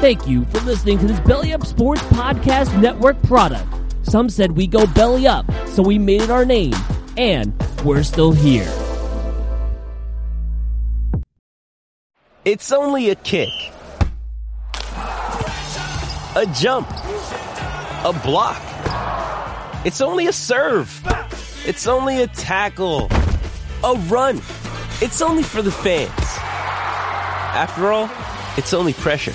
Thank you for listening to this Belly Up Sports Podcast Network product. Some said we go belly up, so we made it our name, and we're still here. It's only a kick, a jump, a block. It's only a serve. It's only a tackle, a run. It's only for the fans. After all, it's only pressure.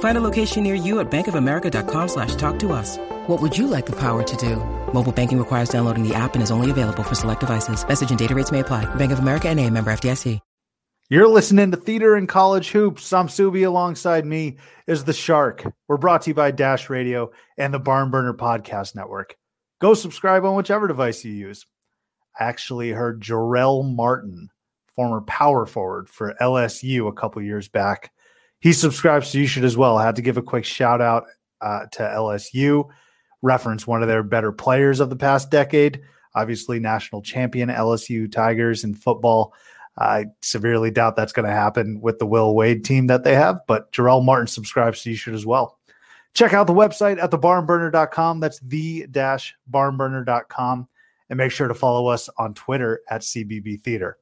Find a location near you at bankofamerica.com slash talk to us. What would you like the power to do? Mobile banking requires downloading the app and is only available for select devices. Message and data rates may apply. Bank of America and a member FDIC. You're listening to Theater In College Hoops. I'm Subbi. Alongside me is the Shark. We're brought to you by Dash Radio and the Barn Burner Podcast Network. Go subscribe on whichever device you use. I actually heard Jarell Martin, former power forward for LSU a couple years back. He subscribes, so you should as well. I had to give a quick shout out uh, to LSU, reference one of their better players of the past decade, obviously national champion LSU Tigers in football. I severely doubt that's going to happen with the Will Wade team that they have, but Jarell Martin subscribes, so you should as well. Check out the website at thebarnburner.com. That's the dash barnburner.com. And make sure to follow us on Twitter at CBB Theater.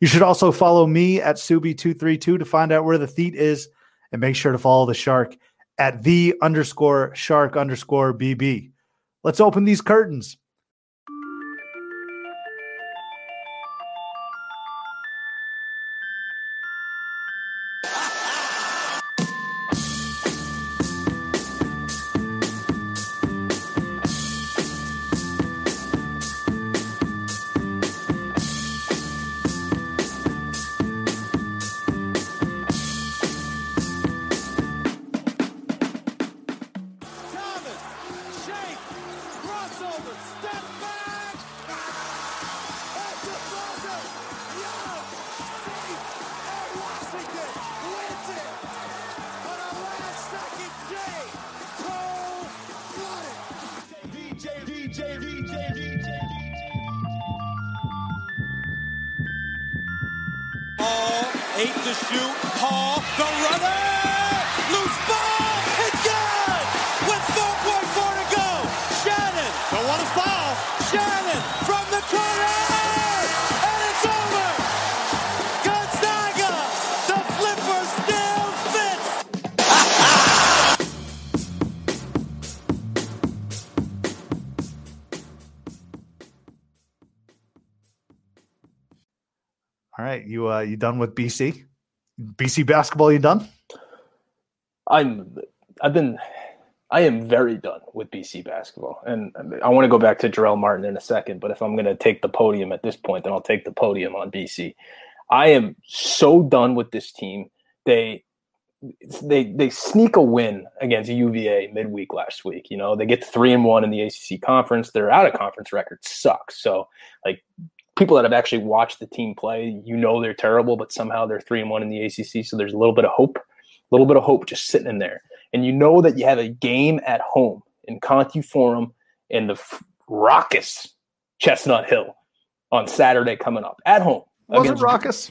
You should also follow me at Subi232 to find out where the theat is. And make sure to follow the shark at the underscore shark underscore BB. Let's open these curtains. Done with BC? BC basketball, you done? I'm I've been I am very done with BC basketball. And I want to go back to Jarell Martin in a second, but if I'm going to take the podium at this point, then I'll take the podium on BC. I am so done with this team. They they they sneak a win against UVA midweek last week. You know, they get three and one in the ACC conference. Their out of conference record sucks. So, like people that have actually watched the team play, you know they're terrible, but somehow they're three and one in the ACC. So there's a little bit of hope, a little bit of hope just sitting in there. And you know that you have a game at home in Conte Forum in the f- raucous Chestnut Hill on Saturday coming up at home. Was it against- raucous?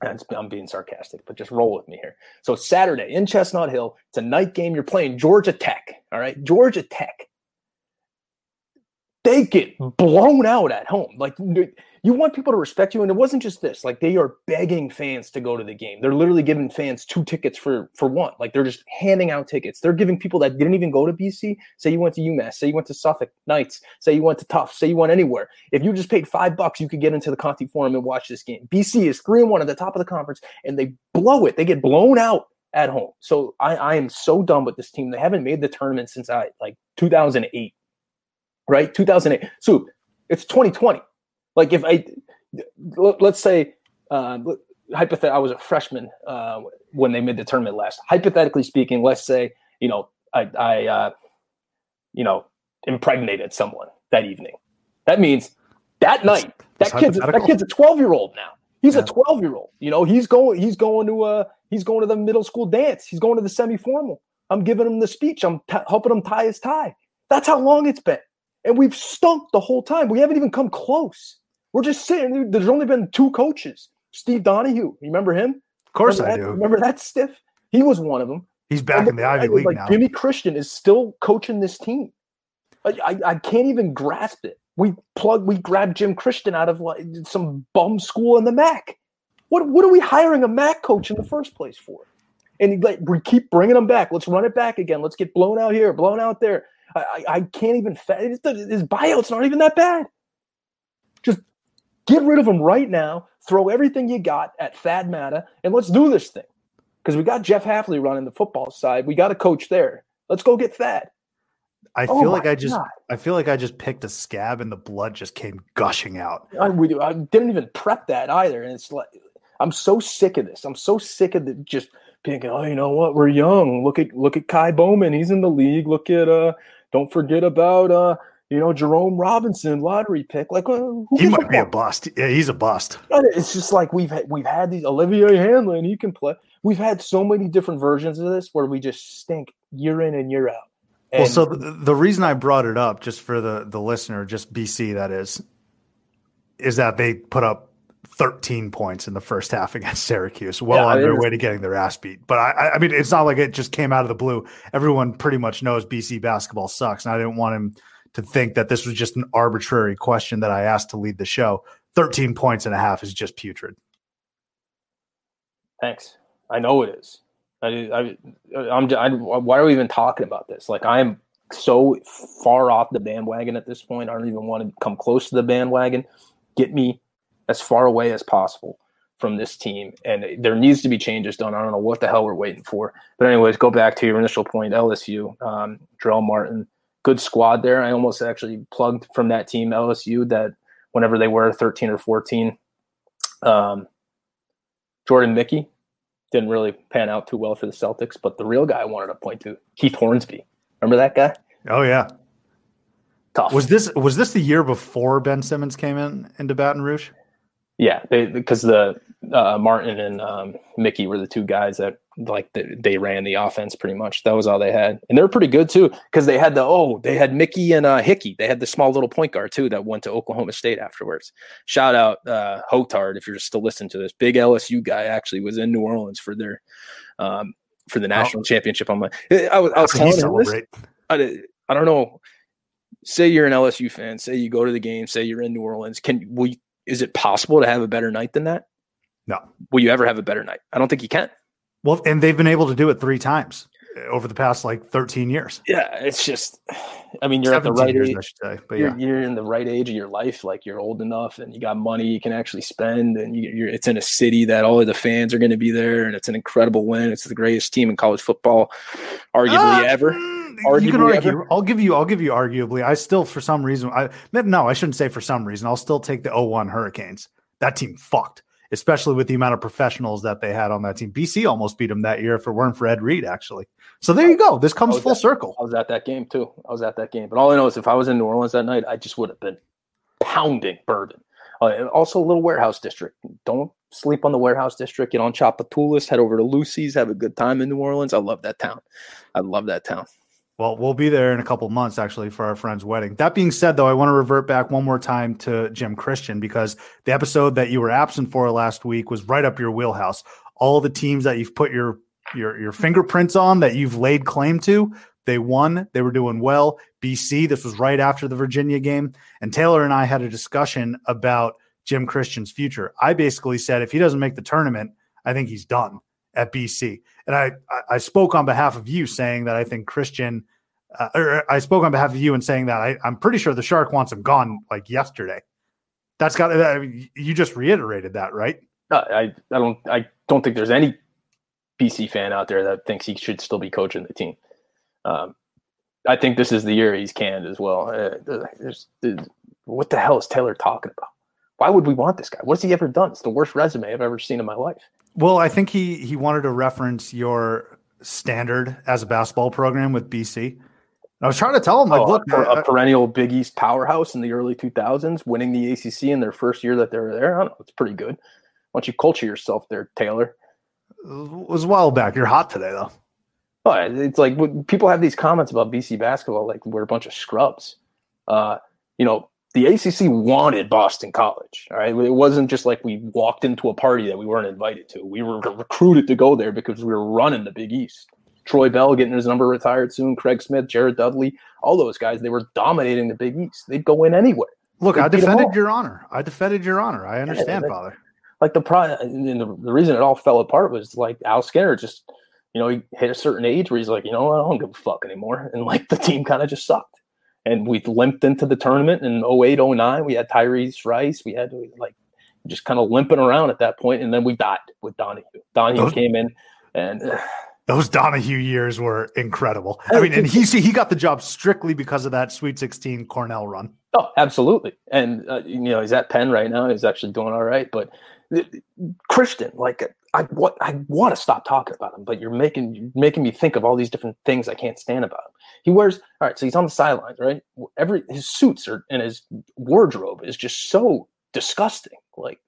I'm I'm being sarcastic, but just roll with me here. So Saturday in Chestnut Hill, it's a night game. You're playing Georgia Tech. All right, Georgia Tech. They get blown out at home. Like you want people to respect you, and it wasn't just this. Like they are begging fans to go to the game. They're literally giving fans two tickets for for one. Like they're just handing out tickets. They're giving people that didn't even go to BC. Say you went to UMass. Say you went to Suffolk Knights. Say you went to Tufts. Say you went anywhere. If you just paid five bucks, you could get into the Conte Forum and watch this game. BC is three and one at the top of the conference, and they blow it. They get blown out at home. So I, I am so done with this team. They haven't made the tournament since I like 2008, right? 2008. So it's 2020. Like if I let- let's say uh, hypothetically, I was a freshman uh, when they made the tournament last. Hypothetically speaking, let's say you know I, I uh, you know, impregnated someone that evening. That means that night, that kid's that kid's a 12 year old now. He's Yeah. a 12 year old. You know, he's going he's going to uh he's going to the middle school dance. He's going to the semi formal. I'm giving him the speech. I'm t- helping him tie his tie. That's how long it's been. And we've stunk the whole time. We haven't even come close. We're just sitting. There's only been two coaches. Steve Donahue. You remember him? Of course remember I that, do. Remember that stiff? He was one of them. He's back And in the Ivy League like, now. Jimmy Christian is still coaching this team. I, I, I can't even grasp it. We plug, we grabbed Jim Christian out of like some bum school in the MAC. What what are we hiring a MAC coach in the first place for? And like we keep bringing them back. Let's run it back again. Let's get blown out here, blown out there. I I, I can't even. Fa- his, his buyout's not even that bad. Get rid of him right now. Throw everything you got at Thad Matta, and let's do this thing. Because we got Jeff Hafley running the football side. We got a coach there. Let's go get Thad. I Oh feel like I just God. I feel like I just picked a scab and the blood just came gushing out. I, we, I didn't even prep that either, and it's like I'm so sick of this. I'm so sick of the, just thinking, oh, you know what? We're young. Look at look at Ky Bowman. He's in the league. Look at uh, don't forget about uh, you know Jerome Robinson, lottery pick. Like, uh, who He might be a bust. Yeah, he's a bust. It's just like we've had, we've had these Olivier Hanlan. He can play. We've had so many different versions of this where we just stink year in and year out. well, so the, the reason I brought it up, just for the the listener, just BC that is, is that they put up 13 points in the first half against Syracuse, well Yeah, on their way to getting their ass beat. But I- I mean, it's not like it just came out of the blue. Everyone pretty much knows BC basketball sucks, and I didn't want him to think that this was just an arbitrary question that I asked to lead the show. 13 points and a half is just putrid. Thanks. I know it is. I, I, I'm. I, why are we even talking about this? Like, I'm so far off the bandwagon at this point. I don't even want to come close to the bandwagon. Get me as far away as possible from this team, and there needs to be changes done. I don't know what the hell we're waiting for. But anyways, go back to your initial point. LSU, um, Drell Martin, good squad there. I almost actually plugged from that team LSU that whenever they were 13 or 14. Um, Jordan Mickey didn't really pan out too well for the Celtics, but the real guy I wanted to point to Keith Hornsby. Remember that guy? Oh yeah. Tough. Was this was this the year before Ben Simmons came in into Baton Rouge? Yeah, because the uh, Martin and um, Mickey were the two guys that like the, they ran the offense pretty much. That was all they had, and they were pretty good too because they had the oh they had Mickey and uh, Hickey. They had the small little point guard too that went to Oklahoma State afterwards. Shout out uh, Hotard if you're still listening to this. Big LSU guy actually was in New Orleans for their um, for the national championship. On my I was, I was How could he telling him this. I, I don't know. Say you're an LSU fan. Say you go to the game. Say you're in New Orleans. Can will you, is it possible to have a better night than that? No. Will you ever have a better night? I don't think you can. Well, and they've been able to do it three times over the past like 13 years. Yeah, it's just. I mean, you're at the right years, age. Say. But You're, yeah. you're in the right age of your life. Like you're old enough, and you got money you can actually spend, and you, you're. It's in a city that all of the fans are going to be there, and it's an incredible win. It's the greatest team in college football, arguably Uh, ever. Mm, you Arguably can argue. ever. I'll give you. I'll give you. Arguably, I still, for some reason, I no, I shouldn't say for some reason. I'll still take the 01 Hurricanes. That team fucked, especially with the amount of professionals that they had on that team. BC almost beat them that year if it weren't for Ed Reed, actually. So there you go. This comes full that- circle. I was at that game too. I was at that game. But all I know is if I was in New Orleans that night, I just would have been pounding bourbon. Uh, also, a little warehouse district. Don't sleep on the warehouse district. Get on Tchoupitoulas. Head over to Lucy's. Have a good time in New Orleans. I love that town. I love that town. Well, we'll be there in a couple months actually for our friend's wedding. That being said, though, I want to revert back one more time to Jim Christian because the episode that you were absent for last week was right up your wheelhouse. All the teams that you've put your your your fingerprints on that you've laid claim to, they won. They were doing well. BC, this was right after the Virginia game, and Taylor and I had a discussion about Jim Christian's future. I basically said if he doesn't make the tournament, I think he's done at BC. And I, I, I spoke on behalf of you saying that I think Christian, uh, or I spoke on behalf of you and saying that I, I'm pretty sure the Shark wants him gone like yesterday. That's got uh, you just reiterated that, right? I, I don't I don't think there's any BC fan out there that thinks he should still be coaching the team. Um, I think this is the year he's canned as well. Uh, there's, there's, what the hell is Taylor talking about? Why would we want this guy? What's he ever done? It's the worst resume I've ever seen in my life. Well, I think he he wanted to reference your standard as a basketball program with BC. I was trying to tell him, like, Oh, look, a perennial Big East powerhouse in the early 2000s, winning the ACC in their first year that they were there. I don't know. It's pretty good. Why don't you culture yourself there, Taylor? it was a while back. You're hot today, though. Oh, it's like people have these comments about BC basketball, like we're a bunch of scrubs. Uh, you know, the ACC wanted Boston College. All right, it wasn't just like we walked into a party that we weren't invited to. We were recruited to go there because we were running the Big East. Troy Bell getting his number retired soon. Craig Smith, Jared Dudley, all those guys, they were dominating the Big East. They'd go in anyway. Look, They I defended your honor. I defended your honor. I understand, that- Father. like the pro and the, the reason it all fell apart was like Al Skinner just you know he hit a certain age where he's like you know I don't give a fuck anymore and like the team kind of just sucked and we limped into the tournament in 08 09 we had Tyrese Rice we had like just kind of limping around at that point and then we died with Donahue Donahue Those- came in and uh, Those Donahue years were incredible. I mean, and he he got the job strictly because of that Sweet 16 Cornell run. Oh, absolutely. And uh, you know, he's at Penn right now. He's actually doing all right. But Christian, like, I what I want to stop talking about him, but you're making you're making me think of all these different things I can't stand about him. He wears all right. So he's on the sidelines, right? Every his suits are and his wardrobe is just so disgusting. Like,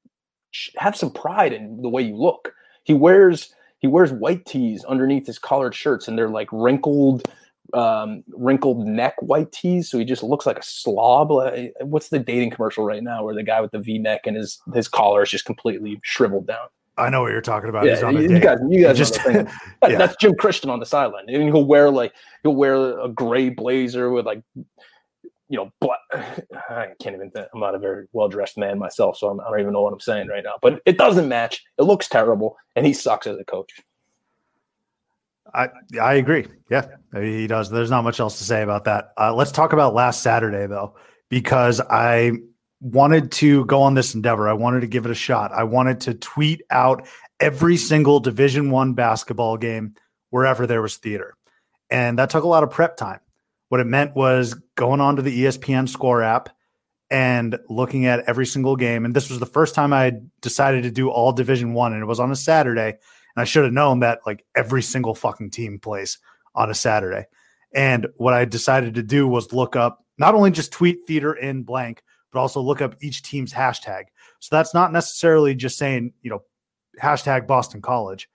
have some pride in the way you look. He wears he wears white tees underneath his collared shirts, and they're like wrinkled um, wrinkled neck white tees, so he just looks like a slob. Like, What's the dating commercial right now where the guy with the V neck and his his collar is just completely shriveled down? I know what you're talking about. Yeah, you, you guys, you guys Just- just know the thing. That- yeah. That's Jim Christian on the sideline, and he'll wear like he'll wear a gray blazer with like you know black. I can't even. Think, I'm not a very well dressed man myself, so I'm, I don't even know what I'm saying right now. But it doesn't match. It looks terrible, and he sucks as a coach. I I agree. Yeah, he does. There's not much else to say about that. Uh, let's talk about last Saturday though, because I wanted to go on this endeavor. I wanted to give it a shot. I wanted to tweet out every single Division One basketball game wherever there was theater, and that took a lot of prep time. What it meant was going on to the ESPN Score app and looking at every single game. And this was the first time I decided to do all Division One, and it was on a Saturday. And I should have known that like every single fucking team plays on a Saturday. And what I decided to do was look up not only just tweet theater in blank, but also look up each team's hashtag. So that's not necessarily just saying, you know, hashtag Boston College.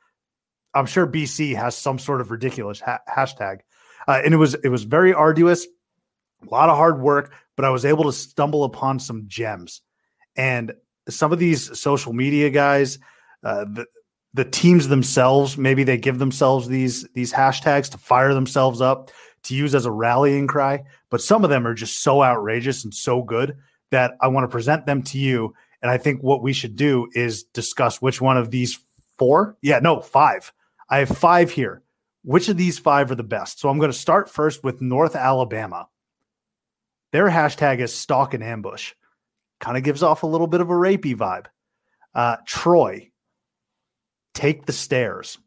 I'm sure BC has some sort of ridiculous ha- hashtag. Uh, and it was it was very arduous, a lot of hard work, but I was able to stumble upon some gems. And some of these social media guys, uh, the teams themselves maybe they give themselves these these hashtags to fire themselves up to use as a rallying cry but some of them are just so outrageous and so good that i want to present them to you and i think what we should do is discuss which one of these four yeah no five. I have five here. Which of these five are the best? So i'm going to start first with north alabama. Their hashtag is stalk and ambush. Kind of gives off a little bit of a rapey vibe. Uh, troy take the stairs.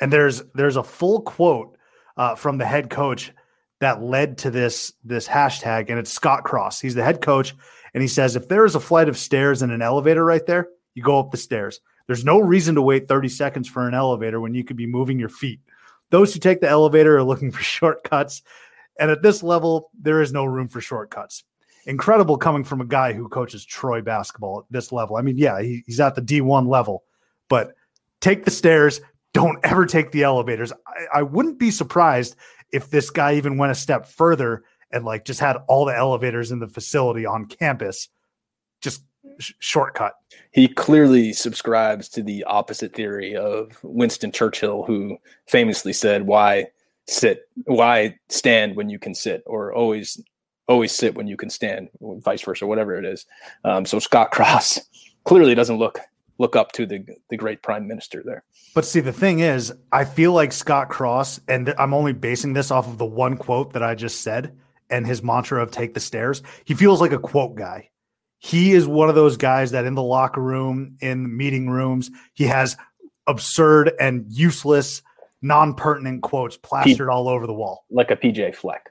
And there's there's a full quote uh, from the head coach that led to this this hashtag, and it's Scott Cross. He's the head coach, and he says if there is a flight of stairs and an elevator right there, you go up the stairs. There's no reason to wait 30 seconds for an elevator when you could be moving your feet. Those who take the elevator are looking for shortcuts, and at this level, there is no room for shortcuts. Incredible coming from a guy who coaches Troy basketball at this level. I mean, yeah, he, he's at the D1 level, but take the stairs. Don't ever take the elevators. I, I wouldn't be surprised if this guy even went a step further and like just had all the elevators in the facility on campus, just sh- shortcut. he clearly subscribes to the opposite theory of Winston Churchill, who famously said, "Why sit? Why stand when you can sit?" or "Always, always sit when you can stand," vice versa, whatever it is. Um, so Scott Cross clearly doesn't look look up to the the great prime minister there. But see, the thing is, I feel like Scott Cross, and I'm only basing this off of the one quote that I just said and his mantra of take the stairs. He feels like a quote guy. He is one of those guys that in the locker room, in meeting rooms, he has absurd and useless, non pertinent quotes plastered all over the wall. like a PJ Fleck.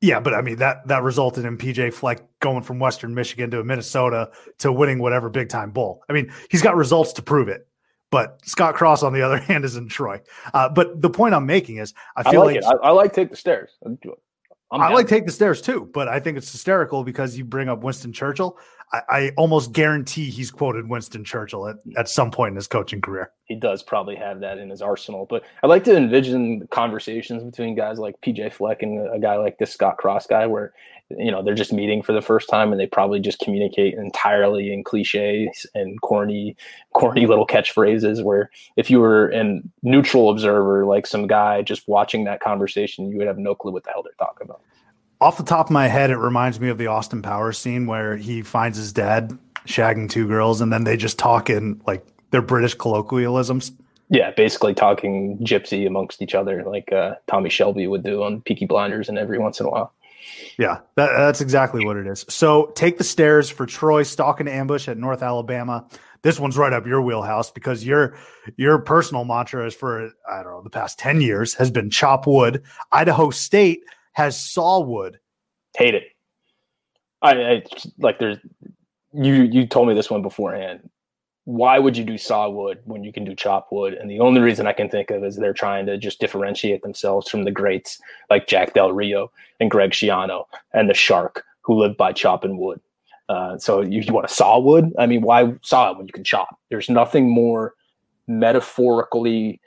Yeah, but I mean that that resulted in PJ Fleck going from Western Michigan to Minnesota to winning whatever big time bowl. I mean, he's got results to prove it. But Scott Cross, on the other hand, is in Troy. Uh, but the point I'm making is, I I feel like, like, it. I, I like take the stairs. I'm I down. like take the stairs too, but I think it's hysterical because you bring up Winston Churchill. I, I almost guarantee he's quoted Winston Churchill at, at some point in his coaching career. he does probably have that in his arsenal. But I like to envision conversations between guys like PJ Fleck and a guy like this Scott Cross guy, where you know they're just meeting for the first time and they probably just communicate entirely in cliches and corny, corny little catchphrases. Where if you were a neutral observer, like some guy just watching that conversation, you would have no clue what the hell they're talking about. Off the top of my head, it reminds me of the Austin Powers scene where he finds his dad shagging two girls and then they just talk in like their British colloquialisms. Yeah, basically talking gypsy amongst each other, like uh, Tommy Shelby would do on Peaky Blinders, and every once in a while. Yeah, that, that's exactly what it is. So take the stairs for Troy, stalk and ambush at North Alabama. This one's right up your wheelhouse because your your personal mantra is for I don't know the past ten years has been chop wood. Idaho State has saw wood. hate it. I, I like there's you you told me this one beforehand. Why would you do saw wood when you can do chop wood? And the only reason I can think of is they're trying to just differentiate themselves from the greats like Jack Del Rio and Greg Schiano and the Shark who live by chopping wood. Uh, so you, you want to saw wood? I mean, why saw it when you can chop? There's nothing more metaphorically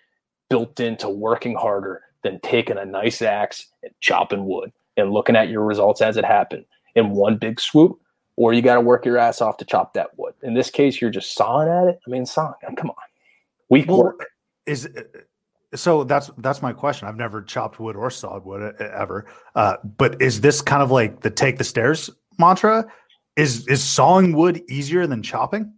built into working harder than taking a nice axe and chopping wood and looking at your results as it happened in one big swoop, or you got to work your ass off to chop that wood. In this case, you're just sawing at it. I mean, sawing. Come on, weak Well, work. Is so that's that's my question. I've never chopped wood or sawed wood ever. Uh, but is this kind of like the take the stairs mantra? Is is sawing wood easier than chopping?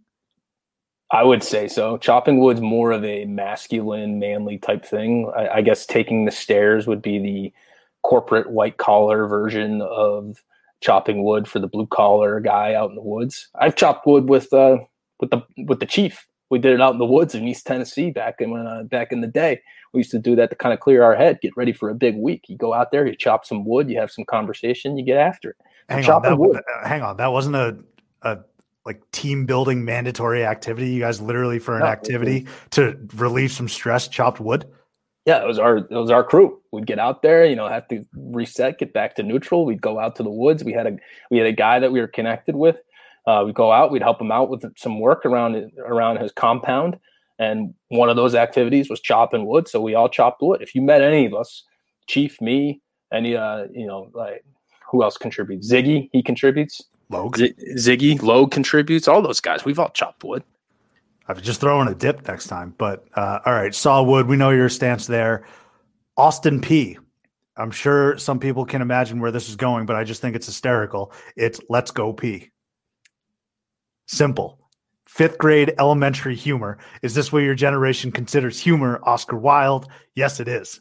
I would say so. Chopping wood's more of a masculine, manly type thing. I, I guess taking the stairs would be the corporate white collar version of chopping wood for the blue collar guy out in the woods. I've chopped wood with uh with the with the chief. We did it out in the woods in East Tennessee back in uh, back in the day. We used to do that to kind of clear our head, get ready for a big week. You go out there, you chop some wood, you have some conversation, you get after it. Hang on, chopping that, wood. uh, hang on. That wasn't a a like team building mandatory activity. You guys literally for an No, activity to relieve some stress chopped wood. Yeah, it was our it was our crew. We'd get out there, you know, have to reset, get back to neutral. We'd go out to the woods. We had a we had a guy that we were connected with. Uh, we'd go out. We'd help him out with some work around around his compound, and one of those activities was chopping wood. So we all chopped wood. If you met any of us, Chief, me, any uh, you know, like who else contributes? Ziggy, he contributes. Logue. Z- Ziggy, Logue contributes. All those guys, we've all chopped wood. I was just throwing a dip next time. But uh, all right, saw wood. We know your stance there. Austin P. I'm sure some people can imagine where this is going, but I just think it's hysterical. It's let's go P. Simple. Fifth grade elementary humor. Is this what your generation considers humor? Oscar Wilde. Yes, it is.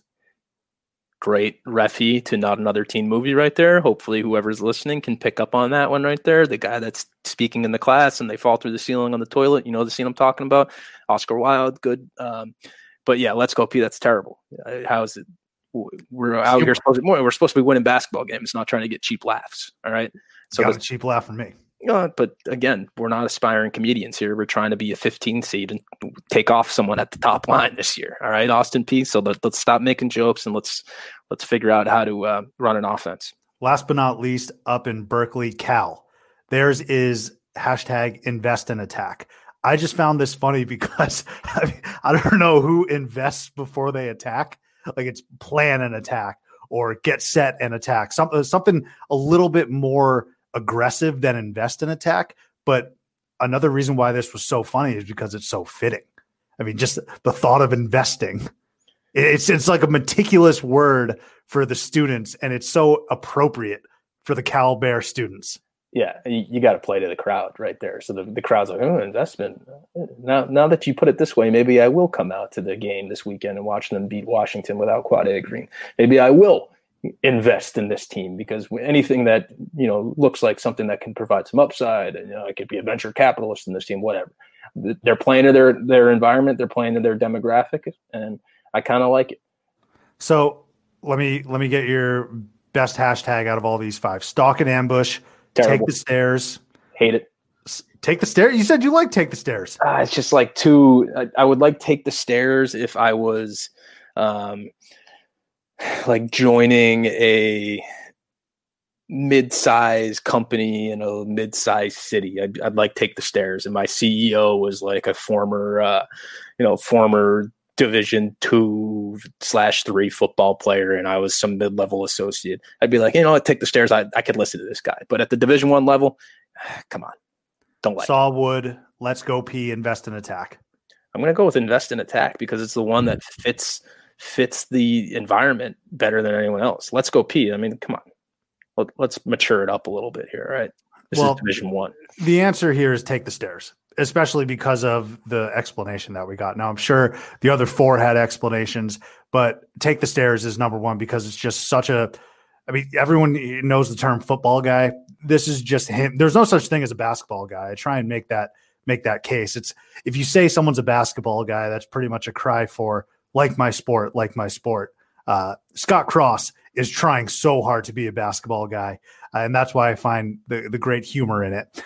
Great refy to not another teen movie right there. Hopefully, whoever's listening can pick up on that one right there. The guy that's speaking in the class and they fall through the ceiling on the toilet. You know the scene I'm talking about. Oscar Wilde, good. Um, but yeah, let's go P. That's terrible. Uh, How is it? We're out here supposed to, we're supposed to be winning basketball games, not trying to get cheap laughs. All right. So Got the- a cheap laugh from me. Uh, but again, we're not aspiring comedians here. We're trying to be a 15 seed and take off someone at the top line this year. All right, Austin P. So let, us stop making jokes and let's let's figure out how to uh, run an offense. Last but not least, up in Berkeley, Cal, theirs is hashtag invest in attack. I just found this funny because I, mean, I don't know who invests before they attack. Like it's plan an attack or get set and attack. Something something a little bit more aggressive than invest in attack. But another reason why this was so funny is because it's so fitting. I mean, just the thought of investing. It's it's like a meticulous word for the students, and it's so appropriate for the Cal Bear students. Yeah, you, you got to play to the crowd right there. So the, the crowd's like, oh, investment. Now, now that you put it this way, maybe I will come out to the game this weekend and watch them beat Washington without Quade Green. Maybe I will invest in this team because anything that you know looks like something that can provide some upside, and you know, I could be a venture capitalist in this team, whatever. They're playing to their their environment, they're playing to their demographic, and I kind of like it. So let me let me get your best hashtag out of all these five: stalk and ambush, take the stairs, Hate it. Take the stairs. You said you like take the stairs. Uh, it's just like too. I, I would like take the stairs if I was, um, like joining a mid-sized company in a mid-sized city. I'd, I'd like take the stairs, and my CEO was like a former, uh, you know, former Division two slash three football player, and I was some mid-level associate. I'd be like, you know, I'd take the stairs. I I could listen to this guy, but at the Division one level, come on, don't like. Saw wood. Let's go pee. Invest in attack. I'm going to go with invest in attack because it's the one that fits fits the environment better than anyone else. Let's go pee. I mean, come on let, us mature it up a little bit here, right? This well, is Division One. The answer here is take the stairs, especially because of the explanation that we got. Now, I'm sure the other four had explanations, but take the stairs is number one because it's just such a. I mean, everyone knows the term football guy. This is just him. There's no such thing as a basketball guy. I try and make that make that case. It's if you say someone's a basketball guy, that's pretty much a cry for like my sport, like my sport. Uh, Scott Cross is trying so hard to be a basketball guy, uh, and that's why I find the the great humor in it.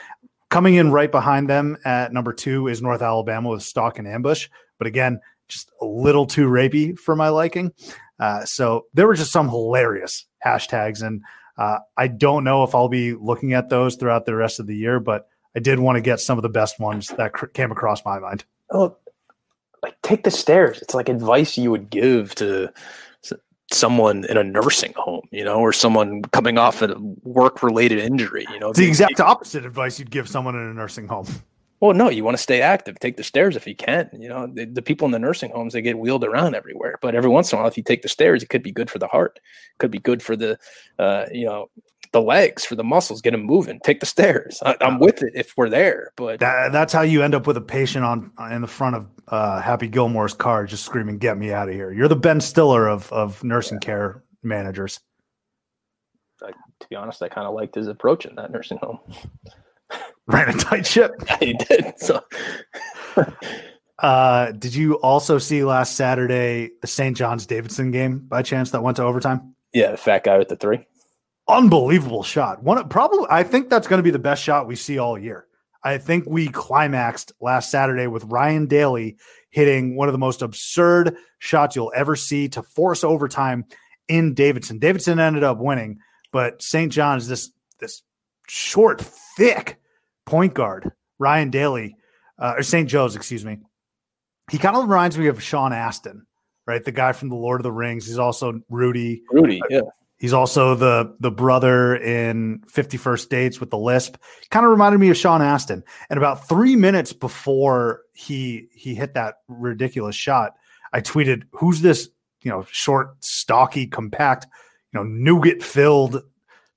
Coming in right behind them at number two is North Alabama with Stalk and Ambush, but again, just a little too rapey for my liking. Uh, so there were just some hilarious hashtags, and uh, I don't know if I'll be looking at those throughout the rest of the year, but I did want to get some of the best ones that cr- came across my mind. Oh, take the stairs. It's like advice you would give to someone in a nursing home, you know, or someone coming off a work related injury, you know. It's the exact opposite advice you'd give someone in a nursing home. Well, no, you want to stay active. Take the stairs if you can. You know, the, the, people in the nursing homes they get wheeled around everywhere. But every once in a while, if you take the stairs, it could be good for the heart. It could be good for the, uh, you know, the legs for the muscles. Get them moving. Take the stairs. I, am with it if we're there. But that, that's how you end up with a patient on in the front of uh, Happy Gilmore's car, just screaming, "Get me out of here!" You're the Ben Stiller of of nursing yeah. care managers. I, to be honest, I kind of liked his approach in that nursing home. Ran a tight ship. Yeah, he did. So. uh, did you also see last Saturday the St. John's Davidson game by chance that went to overtime? Yeah, the fat guy with the three. Unbelievable shot. One probably I think that's going to be the best shot we see all year. I think we climaxed last Saturday with Ryan Daly hitting one of the most absurd shots you'll ever see to force overtime in Davidson. Davidson ended up winning, but St. John's this this short, thick point guard, Ryan Daly, uh, or St. Joe's, excuse me. He kind of reminds me of Sean Astin, right? The guy from the Lord of the Rings. He's also Rudy. Rudy, yeah. He's also the the brother in 50 First Dates with the Lisp. Kind of reminded me of Sean Astin. And about three minutes before he he hit that ridiculous shot, I tweeted, "Who's this? You know, short, stocky, compact, you know, nougat filled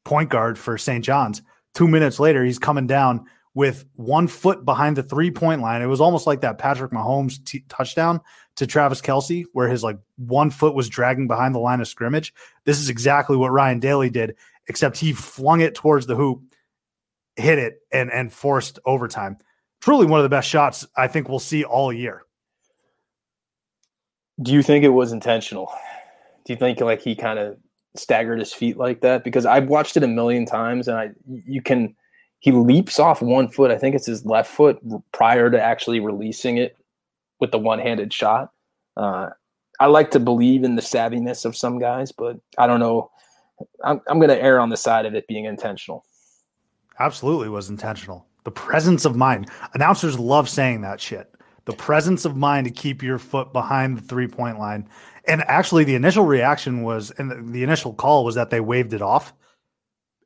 point guard for St. John's." Two minutes later, he's coming down with one foot behind the three point line. It was almost like that Patrick Mahomes t- touchdown to Travis Kelce, where his like one foot was dragging behind the line of scrimmage. This is exactly what Ryan Daly did, except he flung it towards the hoop, hit it, and and forced overtime. Truly one of the best shots I think we'll see all year. Do you think it was intentional? Do you think like he kind of staggered his feet like that? Because I've watched it a million times, and I you can he leaps off one foot. I think it's his left foot prior to actually releasing it with the one-handed shot. Uh, I like to believe in the savviness of some guys, but I don't know. I'm, I'm going to err on the side of it being intentional. Absolutely was intentional. The presence of mind. Announcers love saying that shit. The presence of mind to keep your foot behind the three point line. And actually, the initial reaction was, and the, the initial call was that they waved it off.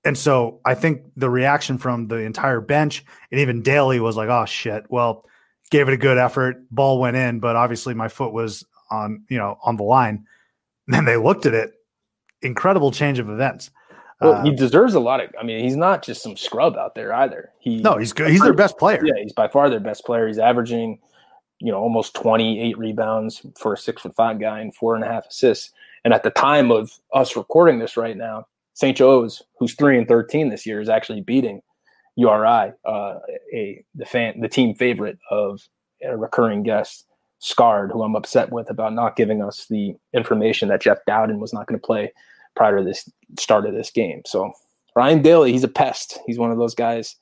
And so I think the reaction from the entire bench and even Daly was like, oh shit. Well, gave it a good effort. Ball went in, but obviously my foot was on, you know, on the line. And then they looked at it. Incredible change of events. Well, uh, he deserves a lot of. I mean, he's not just some scrub out there either. He no, he's good. He's their best player. Yeah, he's by far their best player. He's averaging, you know, almost twenty eight rebounds for a six foot five guy and four and a half assists. And at the time of us recording this right now, St. Joe's, who's three and thirteen this year, is actually beating URI, uh, a the fan, the team favorite of a recurring guest, Scarred, who I'm upset with about not giving us the information that Jeff Dowtin was not going to play prior to this start of this game. So Ryan Daly, he's a pest. He's one of those guys.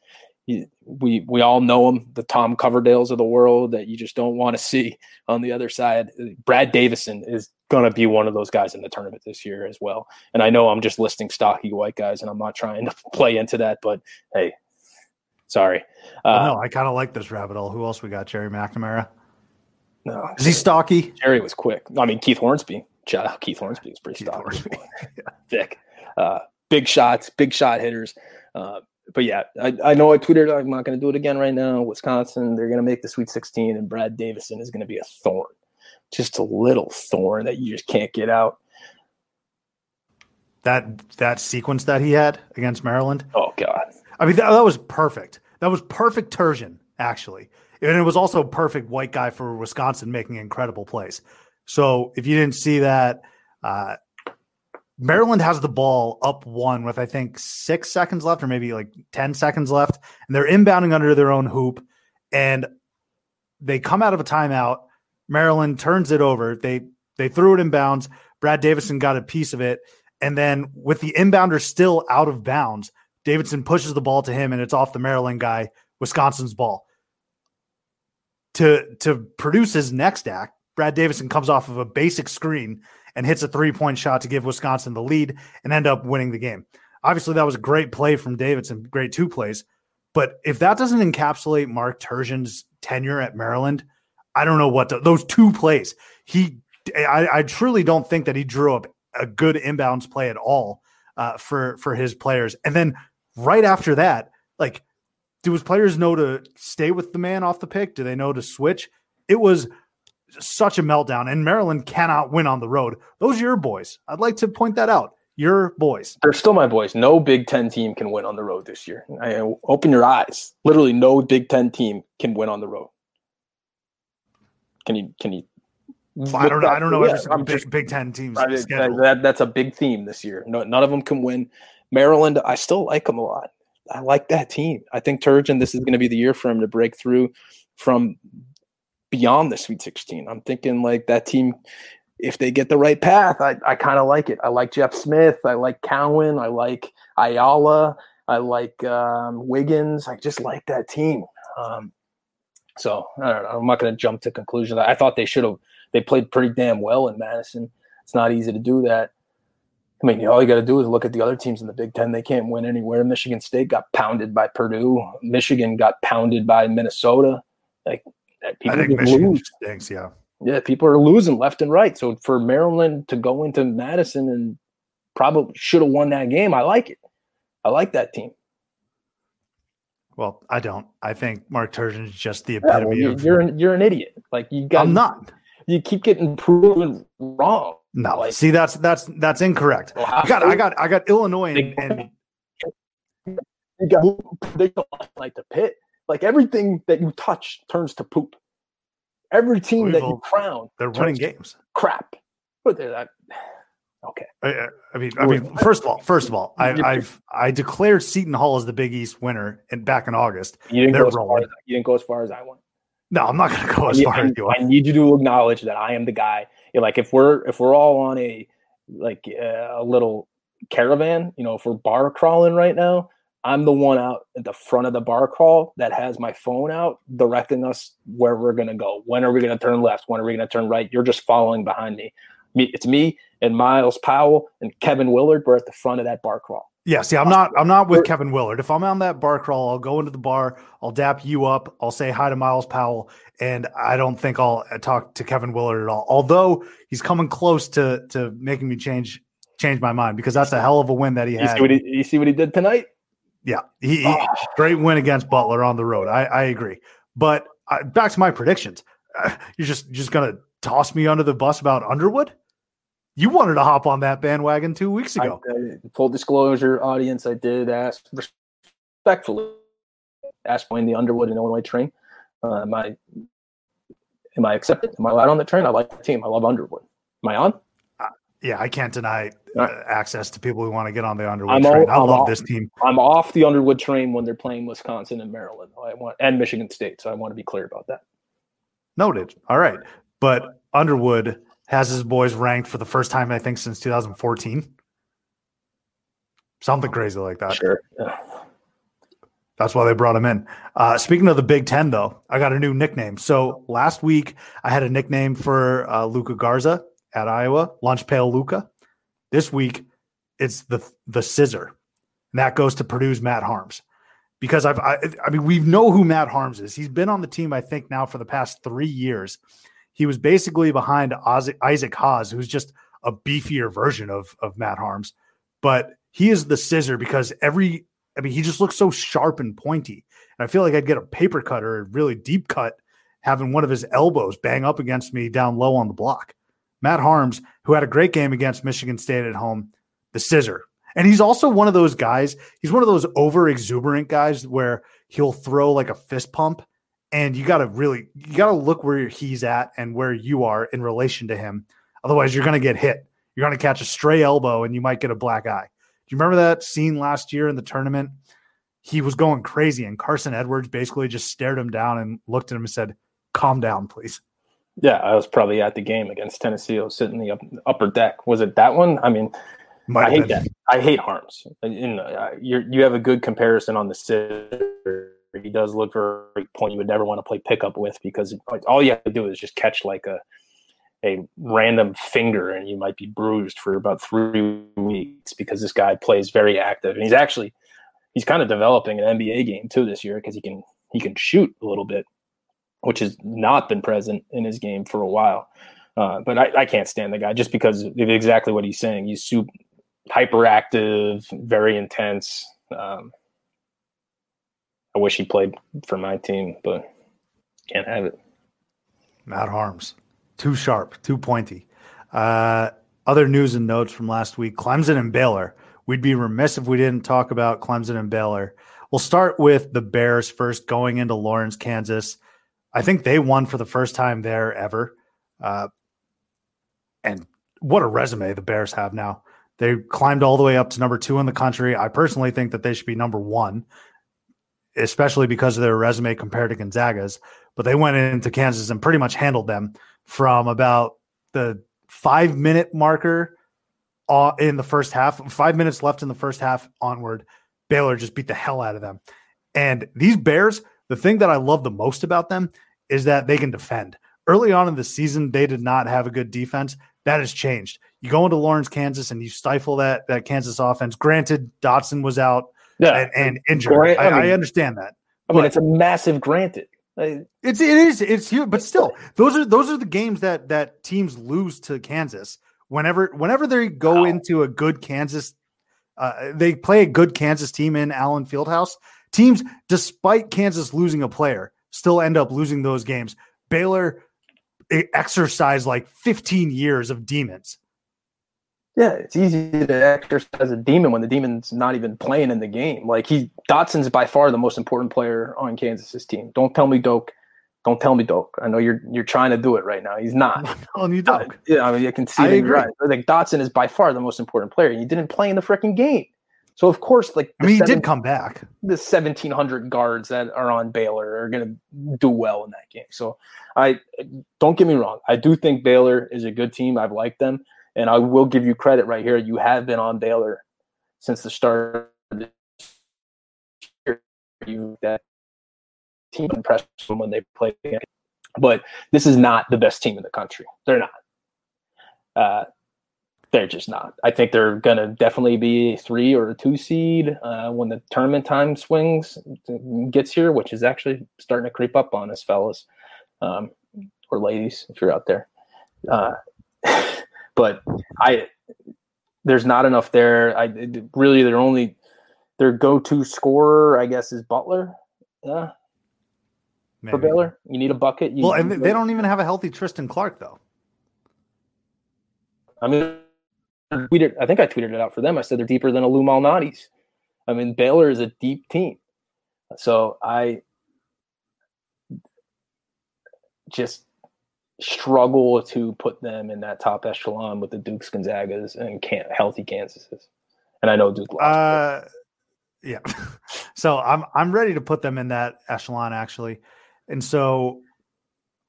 We we all know him, the Tom Coverdales of the world that you just don't want to see on the other side. Brad Davison is going to be one of those guys in the tournament this year as well. And I know I'm just listing stocky white guys, and I'm not trying to play into that, but hey, sorry. Uh, no, I kind of like this rabbit hole. Who else we got? Gerry McNamara. No, is he stocky? Jerry was quick. I mean, Keith Hornsby. Shout out Keith Hornsby is pretty Keith stocky. Thick. Uh, big shots, big shot hitters. Uh, but yeah, I, I know I tweeted I'm not going to do it again right now. Wisconsin, they're going to make the Sweet 16, and Brad Davison is going to be a thorn, just a little thorn that you just can't get out. That that sequence that he had against Maryland. Oh God! I mean, that, that was perfect. That was perfect Turgeon, actually, and it was also perfect white guy for Wisconsin making incredible plays. So if you didn't see that, uh, Maryland has the ball up one with I think six seconds left, or maybe like ten seconds left, and they're inbounding under their own hoop, and they come out of a timeout. Maryland turns it over. They they threw it in bounds. Brad Davison got a piece of it, and then with the inbounder still out of bounds, Davidson pushes the ball to him, and it's off the Maryland guy, Wisconsin's ball. To to produce his next act, Brad Davison comes off of a basic screen and hits a three point shot to give Wisconsin the lead and end up winning the game. Obviously, that was a great play from Davidson, great two plays. But if that doesn't encapsulate Mark Turgeon's tenure at Maryland, I don't know what to, those two plays. He, I, I, truly don't think that he drew up a good inbounds play at all uh, for for his players. And then right after that, like, do his players know to stay with the man off the pick? Do they know to switch? It was such a meltdown, and Maryland cannot win on the road. Those are your boys. I'd like to point that out. Your boys. They're still my boys. No Big Ten team can win on the road this year. I, uh, open your eyes. Literally, no Big Ten team can win on the road. Can you? Can you? I don't know. I don't know. Yeah, I'm big, just, Big Ten teams. I that, that's a big theme this year. No, none of them can win. Maryland, I still like them a lot. I like that team. I think Turgeon, this is going to be the year for him to break through from beyond the Sweet 16. I'm thinking like that team, if they get the right path, I, I kind of like it. I like Jeff Smith. I like Cowan. I like Ayala. I like um, Wiggins. I just like that team. Um, so I don't know. I'm not going to jump to conclusions. I thought they should have. They played pretty damn well in Madison. It's not easy to do that. I mean, all you got to do is look at the other teams in the Big Ten. They can't win anywhere. Michigan State got pounded by Purdue. Michigan got pounded by Minnesota. Like people I think Michigan lose. stinks. Yeah, yeah, people are losing left and right. So for Maryland to go into Madison and probably should have won that game, I like it. I like that team. Well, I don't. I think Mark Turgeon is just the epitome yeah, well, you're, of. You're an, you're an idiot. Like you got. I'm not. You keep getting proven wrong. No, like, see that's that's that's incorrect. Well, I got I got I got Illinois and, and you got they like the pit. Like everything that you touch turns to poop. Every team Louisville, that you crown, they're winning games. Crap. But they're that, okay. I, I, mean, I mean, first of all, first of all, I, I've I declared Seton Hall as the Big East winner, and back in August, you didn't go as far as, you didn't go as far as I went. No, I'm not going to go as far I, as you. I need you to acknowledge that I am the guy. You're Like if we're if we're all on a like uh, a little caravan, you know, if we're bar crawling right now, I'm the one out at the front of the bar crawl that has my phone out directing us where we're going to go. When are we going to turn left? When are we going to turn right? You're just following behind me. me. It's me and Myles Powell and Kevin Willard. We're at the front of that bar crawl. Yeah, see, I'm not I'm not with Kevin Willard. If I'm on that bar crawl, I'll go into the bar, I'll dap you up, I'll say hi to Myles Powell, and I don't think I'll uh, talk to Kevin Willard at all. Although he's coming close to to making me change change my mind because that's a hell of a win that he had. See what he, you see what he did tonight? Yeah, he, he oh. great win against Butler on the road. I, I agree, but uh, back to my predictions. Uh, you're just just gonna toss me under the bus about Underwood? You wanted to hop on that bandwagon two weeks ago. Full disclosure, audience, I did ask respectfully ask when the Underwood and Illinois train. Uh, am I am I accepted? Am I allowed on the train? I like the team. I love Underwood. Am I on? Yeah, I can't deny uh, access to people who want to get on the Underwood I'm train. All, I love off, this team. I'm off the Underwood train when they're playing Wisconsin and Maryland. I want and Michigan State, so I want to be clear about that. Noted. All right, but Underwood has his boys ranked for the first time I think since 2014. Something crazy like that. Sure. Yeah. That's why they brought him in. Uh, speaking of the Big Ten, though, I got a new nickname. So last week I had a nickname for uh, Luka Garza at Iowa, Lunch Pail Luka. This week it's the the Scissor, and that goes to Purdue's Matt Haarms because I've I, I mean we know who Matt Haarms is. He's been on the team I think now for the past three years. He was basically behind Isaac Haas, who's just a beefier version of of Matt Haarms, but he is the scissor because every I mean, he just looks so sharp and pointy. And I feel like I'd get a paper cut or a really deep cut having one of his elbows bang up against me down low on the block. Matt Haarms, who had a great game against Michigan State at home, the scissor. And he's also one of those guys, he's one of those over exuberant guys where he'll throw like a fist pump and you got to really you got to look where he's at and where you are in relation to him. Otherwise, you're going to get hit. You're going to catch a stray elbow and you might get a black eye. Do you remember that scene last year in the tournament? He was going crazy, and Carson Edwards basically just stared him down and looked at him and said, "Calm down, please." Yeah, I was probably at the game against Tennessee. I was sitting in the upper deck. Was it that one? I mean, Might I hate that. I hate Haarms. And, uh, you you have a good comparison on the sitter. He does look very point you would never want to play pickup with because all you have to do is just catch like a a random finger and you might be bruised for about three weeks because this guy plays very active and he's actually he's kind of developing an NBA game too this year because he can he can shoot a little bit, which has not been present in his game for a while. Uh, but I, I, can't stand the guy just because of exactly what he's saying. He's super hyperactive, very intense. Um, I wish he played for my team, but can't have it. Matt Haarms, Too sharp, too pointy. Uh, other news and notes from last week Clemson and Baylor. We'd be remiss if we didn't talk about Clemson and Baylor. We'll start with the Bears first going into Lawrence, Kansas. I think they won for the first time there ever. Uh, and what a resume the Bears have now. They climbed all the way up to number two in the country. I personally think that they should be number one, especially because of their resume compared to Gonzaga's. But they went into Kansas and pretty much handled them from about the five minute marker uh, in the first half, five minutes left in the first half onward. Baylor just beat the hell out of them. And these Bears, the thing that I love the most about them is that they can defend. Early on in the season, they did not have a good defense. That has changed. You go into Lawrence, Kansas, and you stifle that that Kansas offense. Granted, Dotson was out yeah. and, and injured. Grant, I, I, mean, I, understand that. I mean, it's a massive granted. It's it is it's huge, but still, those are those are the games that that teams lose to Kansas. Whenever whenever they go wow. into a good Kansas, uh, they play a good Kansas team in Allen Fieldhouse. Teams, despite Kansas losing a player, still end up losing those games. Baylor exercised like 15 years of demons yeah, it's easy to exercise a demon when the demon's not even playing in the game. Like he Dotson's by far the most important player on Kansas's team. Don't tell me Doak. Don't tell me Doak. I know you're you're trying to do it right now. He's not. On you Doak. Uh, yeah, I mean I can see I it right. Like Dotson is by far the most important player. He didn't play in the freaking game. So of course, like I mean, he did come back. The seventeen hundred guards that are on Baylor are going to do well in that game. So I don't get me wrong. I do think Baylor is a good team. I've liked them. And I will give you credit right here. You have been on Baylor since the start of the year. You that team impressed them when they played. But this is not the best team in the country. They're not. Uh, they're just not. I think they're going to definitely be a three or a two seed uh, when the tournament time swings gets here, which is actually starting to creep up on us, fellas um, or ladies, if you're out there. Uh, but I there's not enough there. I really their only their go-to scorer, I guess, is Butler. Yeah. Maybe. For Baylor, you need a bucket. You, well, and they don't even have a healthy Tristan Clark, though. I mean, tweeted. I think I tweeted it out for them. I said they're deeper than a Lou Malnati's. I mean, Baylor is a deep team, so I just struggle to put them in that top echelon with the Dukes, Gonzagas, and can healthy Kansases. And I know Duke lost. Uh, yeah. so I'm I'm ready to put them in that echelon actually. And so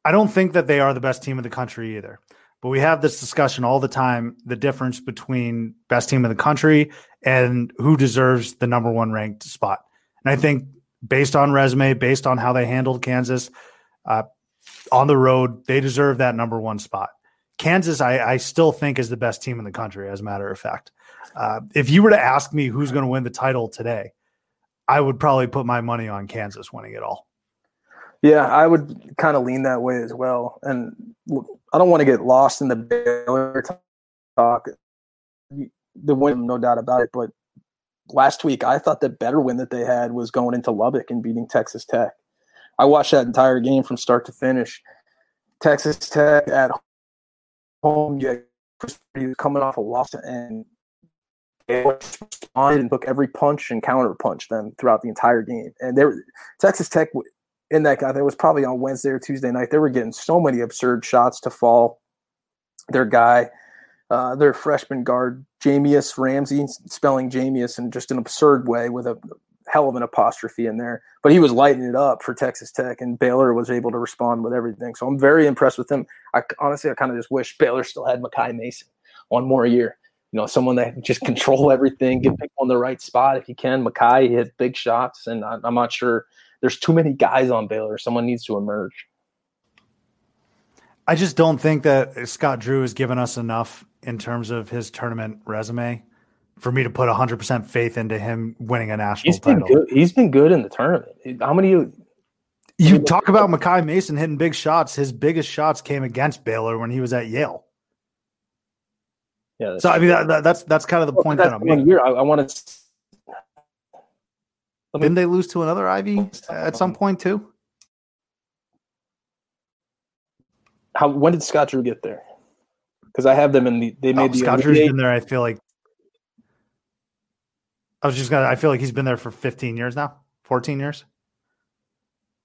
I don't think that they are the best team in the country either. But we have this discussion all the time the difference between best team in the country and who deserves the number one ranked spot. And I think based on resume, based on how they handled Kansas uh, on the road. They deserve that number one spot. Kansas, I, I, still think is the best team in the country. As a matter of fact, uh, if you were to ask me who's going to win the title today, I would probably put my money on Kansas winning it all. Yeah, I would kind of lean that way as well. And I don't want to get lost in the Baylor talk. The win, no doubt about it. But last week, I thought the better win that they had was going into Lubbock and beating Texas Tech. I watched that entire game from start to finish. Texas Tech at home, yeah, coming off a loss, and responded and took every punch and counter punch them throughout the entire game. And there, Texas Tech in that guy, that was probably on Wednesday or Tuesday night. They were getting so many absurd shots to fall. Their guy, uh, their freshman guard, Jahmi'us Ramsey, spelling Jahmi'us in just an absurd way with a hell of an apostrophe in there. But he was lighting it up for Texas Tech, and Baylor was able to respond with everything. So I'm very impressed with him. I honestly, I kind of just wish Baylor still had Makai Mason one more year you know, someone that just control everything, get people in the right spot if you can. Makai hit big shots, and I'm not sure there's too many guys on Baylor. Someone needs to emerge. I just don't think that Scott Drew has given us enough in terms of his tournament resume for me to put 100% faith into him winning a national He's been title. Good. He's been good in the tournament. How many you you talk about Makai Mason hitting big shots. His biggest shots came against Baylor when he was at Yale. Yeah. So I mean, that, that, that's that's kind of the well, point that I'm making. Year, I, I want to. Didn't they lose to another Ivy oh, at some um, point too? How when did Scott Drew get there? Because I have them in the they made oh, the Scott Drew's been there. I feel like I was just gonna. I feel like he's been there for 15 years now, 14 years.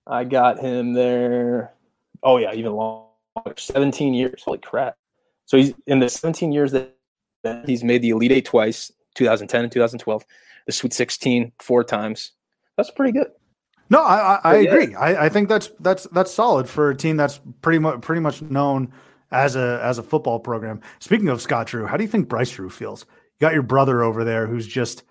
I got him there. Oh yeah, even longer. 17 years. Holy crap! So he's in the 17 years that He's made the Elite Eight twice, 2010 and 2012. The Sweet 16 four times. That's pretty good. No, I, I, I agree. I, I, think that's that's that's solid for a team that's pretty much pretty much known as a as a football program. Speaking of Scott Drew, how do you think Bryce Drew feels? You got your brother over there who's just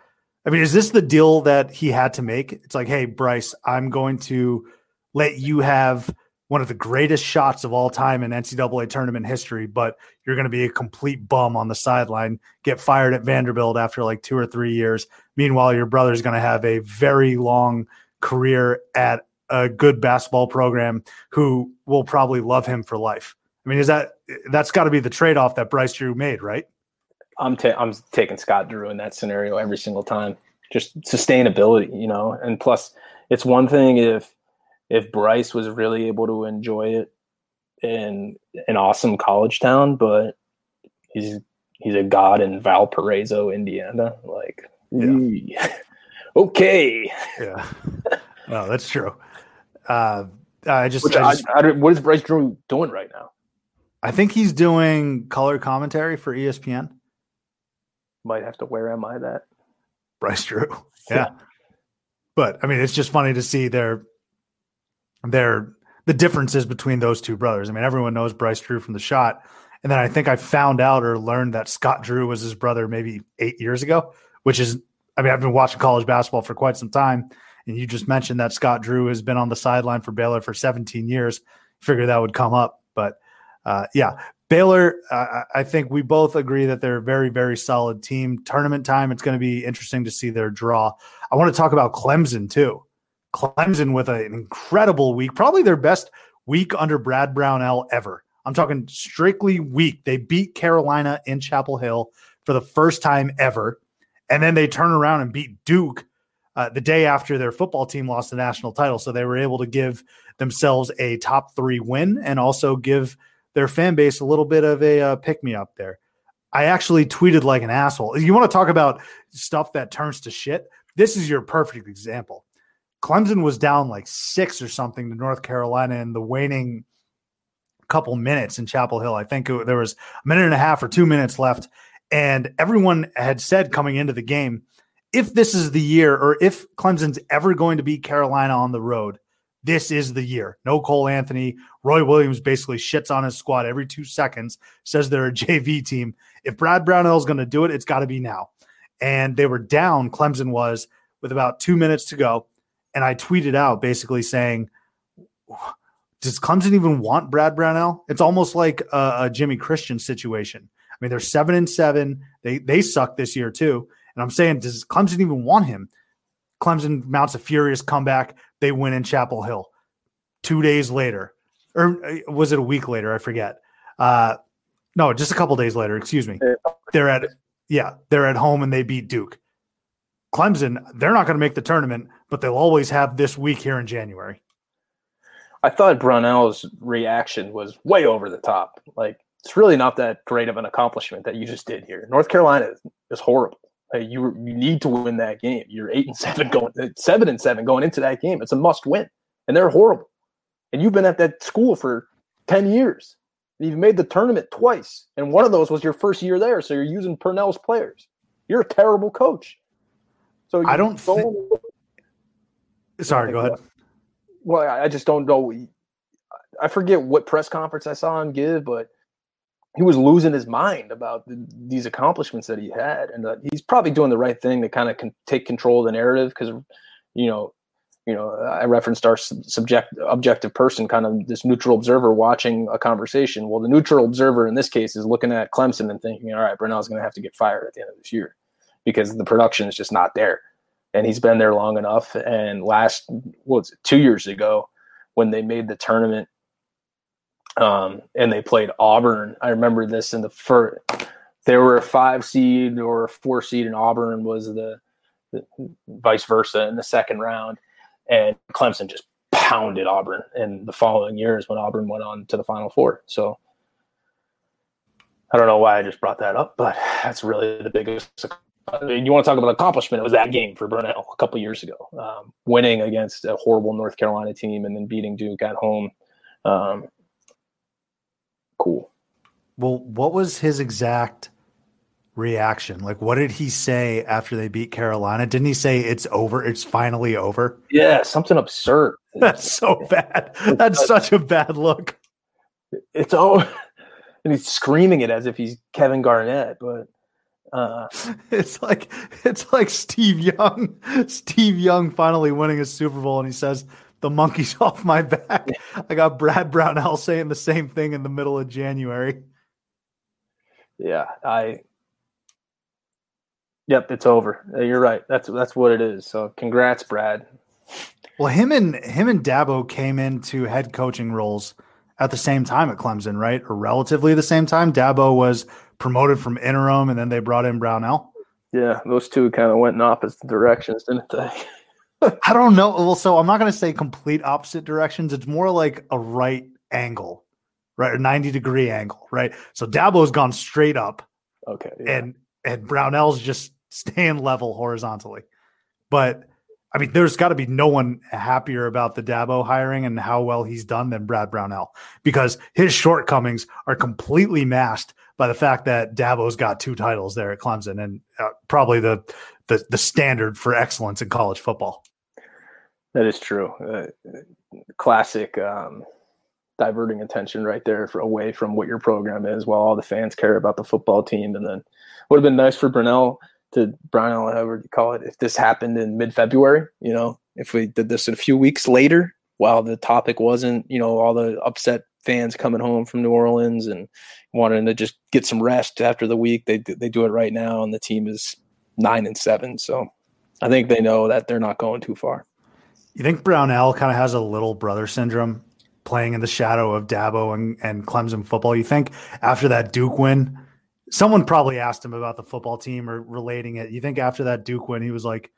I mean, is this the deal that he had to make? It's like, hey, Bryce, I'm going to let you have one of the greatest shots of all time in NCAA tournament history, but you're going to be a complete bum on the sideline, get fired at Vanderbilt after like two or three years. Meanwhile, your brother's going to have a very long career at a good basketball program who will probably love him for life. I mean, is that that's got to be the trade off that Bryce Drew made, right? I'm ta- I'm taking Scott Drew in that scenario every single time. Just sustainability, you know, and plus, it's one thing if if Bryce was really able to enjoy it in an awesome college town, but he's he's a god in Valparaiso, Indiana. Like, yeah. okay, yeah, no, that's true. Uh, I just, I just I, I, what is Bryce Drew doing right now? I think he's doing color commentary for ESPN. Might have to where am I that? Bryce Drew, yeah. yeah. But I mean, it's just funny to see their their the differences between those two brothers. I mean, everyone knows Bryce Drew from the shot. And then I think I found out or learned that Scott Drew was his brother maybe eight years ago, which is, I mean, I've been watching college basketball for quite some time. And you just mentioned that Scott Drew has been on the sideline for Baylor for 17 years. Figure that would come up. But uh, yeah, Baylor, uh, I think we both agree that they're a very, very solid team. Tournament time, it's going to be interesting to see their draw. I want to talk about Clemson too. Clemson with an incredible week, probably their best week under Brad Brownell ever. I'm talking strictly week. They beat Carolina in Chapel Hill for the first time ever. And then they turn around and beat Duke uh, the day after their football team lost the national title. So they were able to give themselves a top three win and also give their fan base a little bit of a uh, pick me up there. I actually tweeted like an asshole. You want to talk about stuff that turns to shit? This is your perfect example. Clemson was down like six or something to North Carolina in the waning couple minutes in Chapel Hill. I think it, there was a minute and a half or two minutes left. And everyone had said coming into the game, if this is the year or if Clemson's ever going to beat Carolina on the road, this is the year. No Cole Anthony. Roy Williams basically shits on his squad every two seconds, says they're a JV team. If Brad Brownell is going to do it, it's got to be now. And they were down, Clemson was, with about two minutes to go and I tweeted out basically saying, "Does Clemson even want Brad Brownell?" It's almost like a, a Jimmy Christian situation. I mean, they're seven and seven. They they suck this year too. And I'm saying, does Clemson even want him? Clemson mounts a furious comeback. They win in Chapel Hill. Two days later, or uh, was it a week later? I forget. Uh, no, just a couple days later. Excuse me. They're at yeah, they're at home and they beat Duke. Clemson, they're not going to make the tournament, but they'll always have this week here in January. I thought Brownell's reaction was way over the top. Like it's really not that great of an accomplishment that you just did here. North Carolina is horrible. Hey, you you need to win that game. You're eight and seven going uh, seven and seven going into that game. It's a must win, and they're horrible. And you've been at that school for ten years. You've made the tournament twice, and one of those was your first year there. So you're using Purnell's players. You're a terrible coach. So I don't. Th- Sorry, go ahead. Well, I just don't know. I forget what press conference I saw him give, but he was losing his mind about the, these accomplishments that he had, and uh, he's probably doing the right thing to kind of con- take control of the narrative because, you know, you know, I referenced our subject objective person, kind of this neutral observer watching a conversation. Well, the neutral observer in this case is looking at Clemson and thinking, all right, Brownell's going to have to get fired at the end of this year because the production is just not there, and he's been there long enough. And last, what was it, two years ago, when they made the tournament um, and they played Auburn. I remember this in the first. There were a five seed or a four seed, and Auburn was the, the vice versa in the second round, and Clemson just pounded Auburn in the following years when Auburn went on to the Final Four. So I don't know why I just brought that up, but that's really the biggest. I mean, you want to talk about accomplishment? It was that game for Brownell a couple years ago, um, winning against a horrible North Carolina team and then beating Duke at home. Um. Well, what was his exact reaction? Like, what did he say after they beat Carolina? Didn't he say it's over? It's finally over? Yeah, something absurd. That's so bad. That's such a bad look. It's over. And he's screaming it as if he's Kevin Garnett, but uh, it's like it's like Steve Young. Steve Young finally winning a Super Bowl, and he says, the monkey's off my back. I got Brad Brownell saying the same thing in the middle of January. Yeah, I. Yep, it's over. Uh, you're right. That's that's what it is. So, congrats, Brad. Well, him and him and Dabo came into head coaching roles at the same time at Clemson, right? Or relatively the same time. Dabo was promoted from interim, and then they brought in Brownell. Yeah, those two kind of went in opposite directions, didn't they? I don't know. Well, so I'm not going to say complete opposite directions. It's more like a right angle, right? A 90 degree angle, right? So Dabo's gone straight up. Okay. Yeah. And and Brownell's just staying level horizontally. But I mean, there's got to be no one happier about the Dabo hiring and how well he's done than Brad Brownell because his shortcomings are completely masked by the fact that Dabo's got two titles there at Clemson and uh, probably the, the the standard for excellence in college football. That is true. Uh, classic um, diverting attention right there for, away from what your program is, while all the fans care about the football team. And then would have been nice for Brunell to Brownell, however you call it, if this happened in mid February. You know, if we did this a few weeks later, while the topic wasn't, you know, all the upset fans coming home from New Orleans and wanting to just get some rest after the week, they they do it right now, and the team is nine and seven. So I think they know that they're not going too far. You think Brownell kind of has a little brother syndrome playing in the shadow of Dabo and, and Clemson football? You think after that Duke win, someone probably asked him about the football team or relating it. You think after that Duke win, he was like,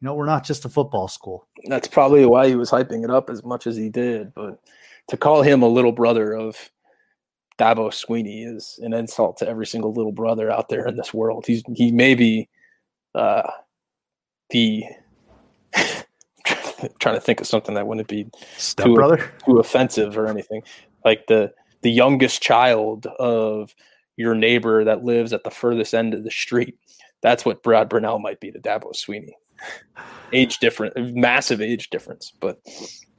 you know, we're not just a football school. That's probably why he was hyping it up as much as he did. But to call him a little brother of Dabo Swinney is an insult to every single little brother out there in this world. He's he may be uh, the trying to think of something that wouldn't be Step too, brother? too offensive or anything. Like the the youngest child of your neighbor that lives at the furthest end of the street. That's what Brad Brownell might be to Dabo Swinney. Age different, massive age difference, but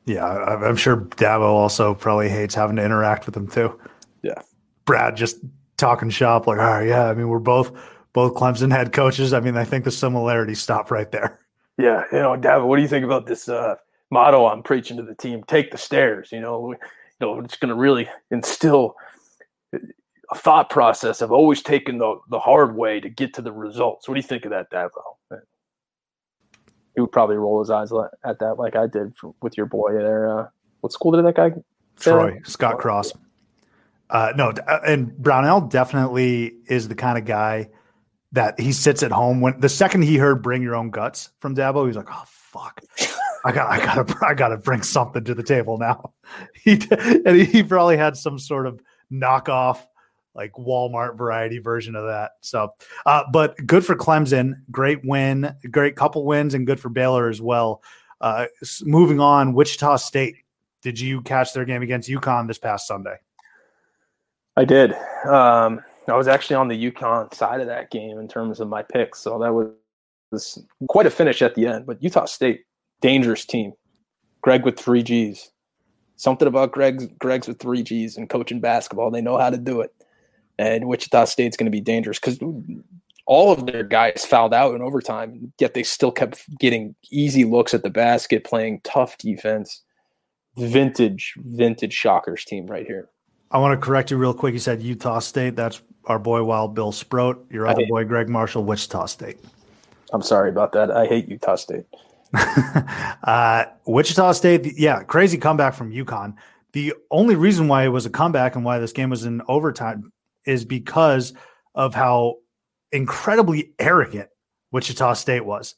yeah, I'm sure Dabo also probably hates having to interact with him too. Yeah, Brad just talking shop like, all right, yeah. I mean, we're both both Clemson head coaches. I mean, I think the similarities stop right there. Yeah, you know, David, what do you think about this uh, motto I'm preaching to the team? Take the stairs. You know, you know, it's going to really instill a thought process of always taking the the hard way to get to the results. What do you think of that, Davo? He would probably roll his eyes at that, like I did with your boy there. Uh, what school did that guy? Troy Scott Cross. Uh, no, uh, and Brownell definitely is the kind of guy that he sits at home when the second he heard "Bring Your Own Guts" from Dabo, he's like, "Oh fuck, I got, I gotta, I gotta bring something to the table now." He and he probably had some sort of knockoff like Walmart variety version of that. So, uh, but good for Clemson, great win, great couple wins, and good for Baylor as well. Uh, moving on, Wichita State. Did you catch their game against UConn this past Sunday? I did. Um, I was actually on the UConn side of that game in terms of my picks, so that was, was quite a finish at the end. But Utah State, dangerous team. Gregg with three G's. Something about Gregg's Gregg's with three G's and coaching basketball. They know how to do it and Wichita State's going to be dangerous because all of their guys fouled out in overtime, yet they still kept getting easy looks at the basket, playing tough defense. Vintage, vintage Shockers team right here. I want to correct you real quick. You said Utah State. That's our boy Wild Bill Sproat. Your other boy Gregg Marshall, Wichita State. I'm sorry about that. I hate Utah State. uh, Wichita State, yeah, crazy comeback from UConn. The only reason why it was a comeback and why this game was in overtime is because of how incredibly arrogant Wichita State was.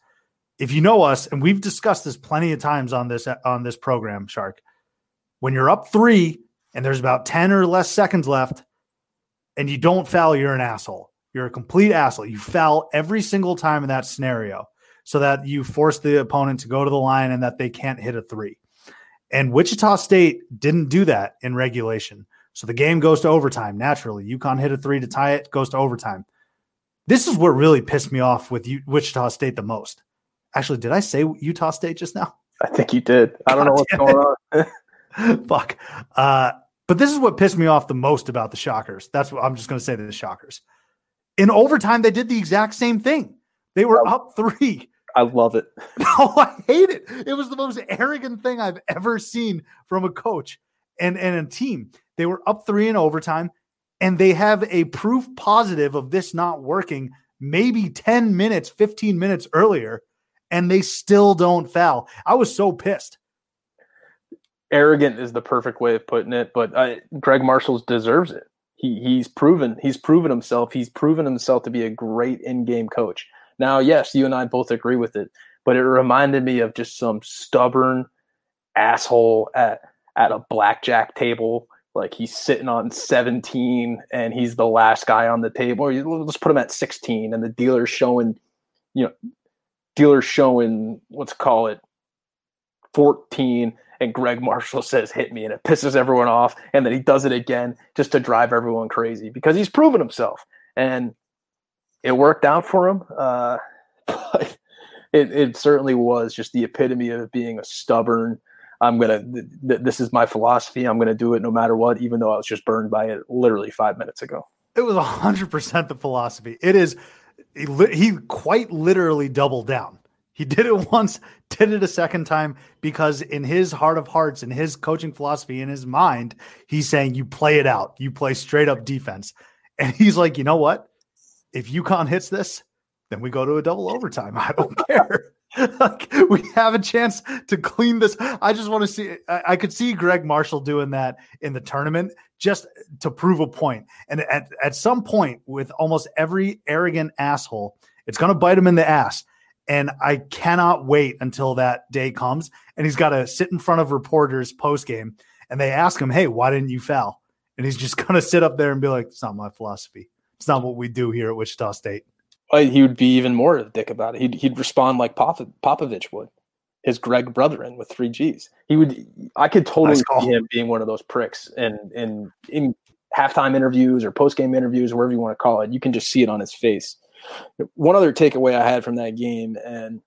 If you know us, and we've discussed this plenty of times on this on this program, Shark, when you're up three and there's about 10 or less seconds left and you don't foul, you're an asshole. You're a complete asshole. You foul every single time in that scenario so that you force the opponent to go to the line and that they can't hit a three. And Wichita State didn't do that in regulation. So the game goes to overtime naturally. UConn hit a three to tie it, goes to overtime. This is what really pissed me off with U- Wichita State the most. Actually, did I say Utah State just now? I think you did. I don't God know what's going on. Fuck. Uh, but this is what pissed me off the most about the Shockers. That's what I'm just going to say to the Shockers. In overtime, they did the exact same thing. They were up three. I love it. No, I hate it. It was the most arrogant thing I've ever seen from a coach and, and a team. They were up three in overtime, and they have a proof positive of this not working maybe 10 minutes, 15 minutes earlier, and they still don't foul. I was so pissed. Arrogant is the perfect way of putting it, but uh, Gregg Marshall deserves it. He he's proven he's proven himself. He's proven himself to be a great in-game coach. Now, yes, you and I both agree with it, but it reminded me of just some stubborn asshole at at a blackjack table like he's sitting on 17 and he's the last guy on the table or let's put him at 16 and the dealer's showing you know dealer's showing let's call it 14 and gregg marshall says hit me and it pisses everyone off and then he does it again just to drive everyone crazy because he's proven himself and it worked out for him uh, but it, it certainly was just the epitome of being a stubborn I'm gonna. Th- th- this is my philosophy. I'm gonna do it no matter what, even though I was just burned by it literally five minutes ago. It was hundred percent the philosophy. It is. He, he quite literally doubled down. He did it once, did it a second time because in his heart of hearts, in his coaching philosophy, in his mind, he's saying you play it out. You play straight up defense. And he's like, you know what? If UConn hits this, then we go to a double overtime. I don't care. like we have a chance to clean this. I just want to see. I, I, could see Gregg Marshall doing that in the tournament just to prove a point. And at at some point, with almost every arrogant asshole, it's going to bite him in the ass. And I cannot wait until that day comes. And he's got to sit in front of reporters post game, and they ask him, "Hey, why didn't you foul?" And he's just going to sit up there and be like, "It's not my philosophy. It's not what we do here at Wichita State." he would be even more of a dick about it. He'd, he'd respond like Pop, Popovich would, his Greg Brotherin with three G's. He would. I could totally nice see him being one of those pricks, and in in halftime interviews or post game interviews, wherever you want to call it, you can just see it on his face. One other takeaway I had from that game, and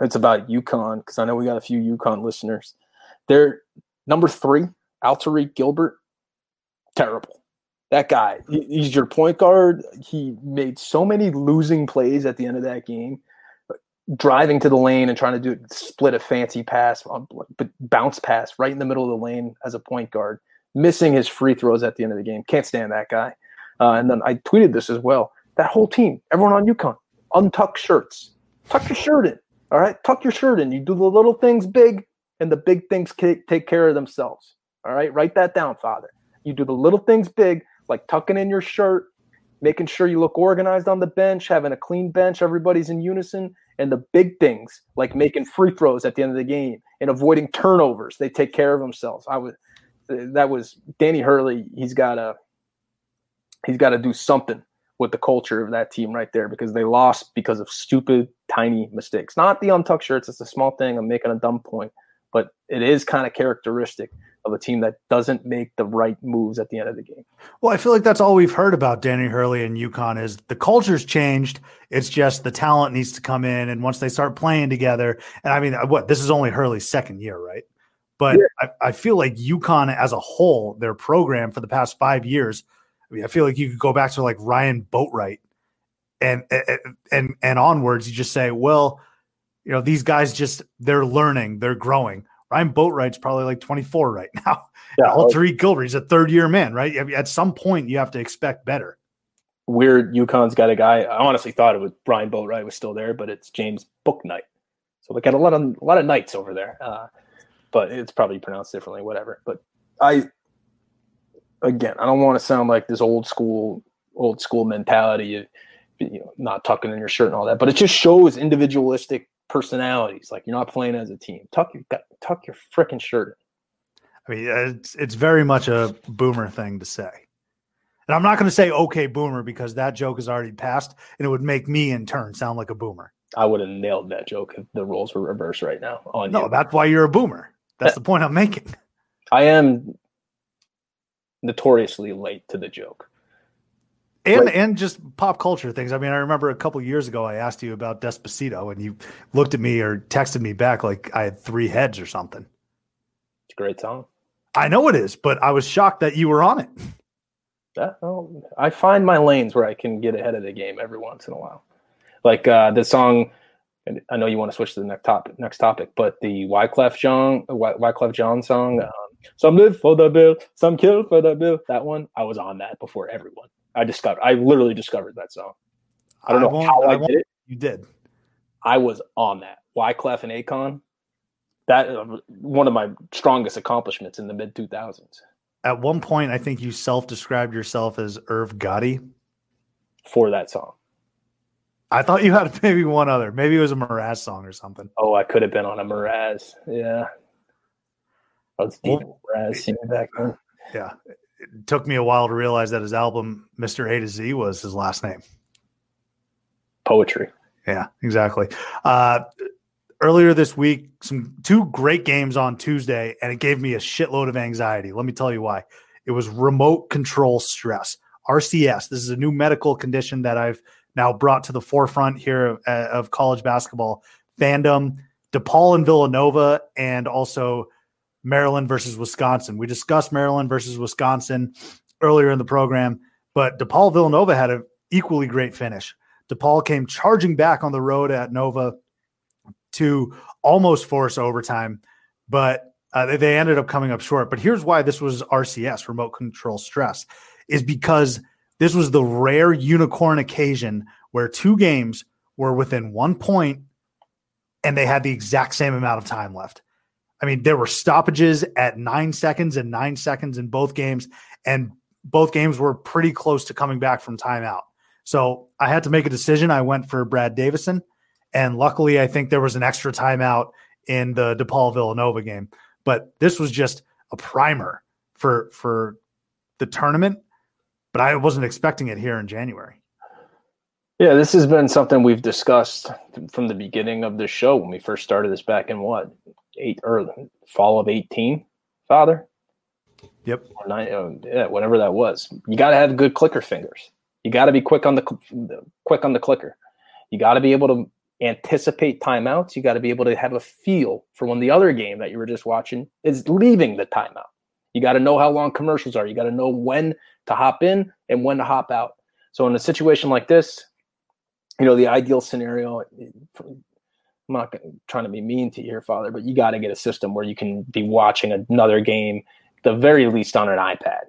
it's about UConn because I know we got a few UConn listeners. They're number three, Alterique Gilbert, terrible that guy, he's your point guard. He made so many losing plays at the end of that game. driving to the lane and trying to do split a fancy pass, um, but bounce pass right in the middle of the lane as a point guard, missing his free throws at the end of the game. Can't stand that guy. Uh, and then I tweeted this as well. That whole team, everyone on UConn, untuck shirts. Tuck your shirt in. All right, tuck your shirt in. You do the little things big, and the big things take care of themselves. All right, write that down, Father. You do the little things big, like tucking in your shirt, making sure you look organized on the bench, having a clean bench, everybody's in unison, and the big things like making free throws at the end of the game and avoiding turnovers. They take care of themselves. I was that was Danny Hurley. He's got to he's got to do something with the culture of that team right there because they lost because of stupid tiny mistakes. Not the untucked shirts. It's a small thing. I'm making a dumb point, but it is kind of characteristic of a team that doesn't make the right moves at the end of the game. Well, I feel like that's all we've heard about Danny Hurley and UConn is the culture's changed. It's just the talent needs to come in, and once they start playing together, and I mean, uh, what this is only Hurley's second year, right? But yeah. I, I feel like UConn as a whole, their program for the past five years, I mean, I feel like you could go back to like Ryan Boatright and and and onwards. You just say, well, you know, these guys just they're learning, they're growing. Ryan Boatright's probably like 24 right now. Yeah, Tariq Gilbert's a third year man, right? I mean, at some point, you have to expect better. Weird, UConn's got a guy. I honestly thought it was Brian Boatright was still there, but it's James Bouknight. So they got a lot of a lot of knights over there, uh, but it's probably pronounced differently. Whatever. But I, again, I don't want to sound like this old school old school mentality of you know, not tucking in your shirt and all that, but it just shows individualistic personalities. Like you're not playing as a team. Tuck your tuck your freaking shirt. I mean, it's it's very much a boomer thing to say. And I'm not going to say okay boomer because that joke is already passed and it would make me in turn sound like a boomer. I would have nailed that joke if the roles were reversed right now on no, you. that's why you're a boomer. That's the point I'm making. I am notoriously late to the joke and like, and just pop culture things. I mean, I remember a couple years ago I asked you about Despacito, and you looked at me or texted me back like I had three heads or something. It's a great song. I know it is, but I was shocked that you were on it. Yeah, well, I find my lanes where I can get ahead of the game every once in a while. Like uh, the song, I know you want to switch to the next topic, next topic, but the Wyclef John, Wyclef Jean song, um, "Some live for the bill, some kill for the bill." That one, I was on that before everyone. I discovered. I literally discovered that song. I don't I know how I, I did it. You did. I was on that. Why Wyclef and Akon. That uh, one of my strongest accomplishments in the mid two thousands. At one point, I think you self-described yourself as Irv Gotti for that song. I thought you had maybe one other. Maybe it was a Mraz song or something. Oh, I could have been on a Mraz. Yeah. I was deep well, Mraz back then. Yeah it took me a while to realize that his album Mr. A to Z was his last name. Poetry. Yeah, exactly. Uh, earlier this week, some two great games on Tuesday, and it gave me a shitload of anxiety. Let me tell you why. It was remote control stress, RCS. This is a new medical condition that I've now brought to the forefront here of, uh, of college basketball fandom. DePaul and Villanova, and also Maryland versus Wisconsin. We discussed Maryland versus Wisconsin earlier in the program, but DePaul Villanova had an equally great finish. DePaul came charging back on the road at Nova to almost force overtime, but uh, they ended up coming up short. But here's why this was RCS, remote control stress, is because this was the rare unicorn occasion where two games were within one point and they had the exact same amount of time left. I mean, there were stoppages at nine seconds and nine seconds in both games, and both games were pretty close to coming back from timeout. So I had to make a decision. I went for Brad Davison, and luckily, I think there was an extra timeout in the DePaul Villanova game. But this was just a primer for for the tournament. But I wasn't expecting it here in January. Yeah, this has been something we've discussed from the beginning of the show when we first started this back in what eight or fall of 18 father? Yep. Or nine, uh, yeah whatever that was. You got to have good clicker fingers. You got to be quick on the quick on the clicker. You got to be able to anticipate timeouts. You got to be able to have a feel for when the other game that you were just watching is leaving the timeout. You got to know how long commercials are. You got to know when to hop in and when to hop out. So in a situation like this you know the ideal scenario I'm not trying to be mean to your father, but you got to get a system where you can be watching another game, the very least on an iPad.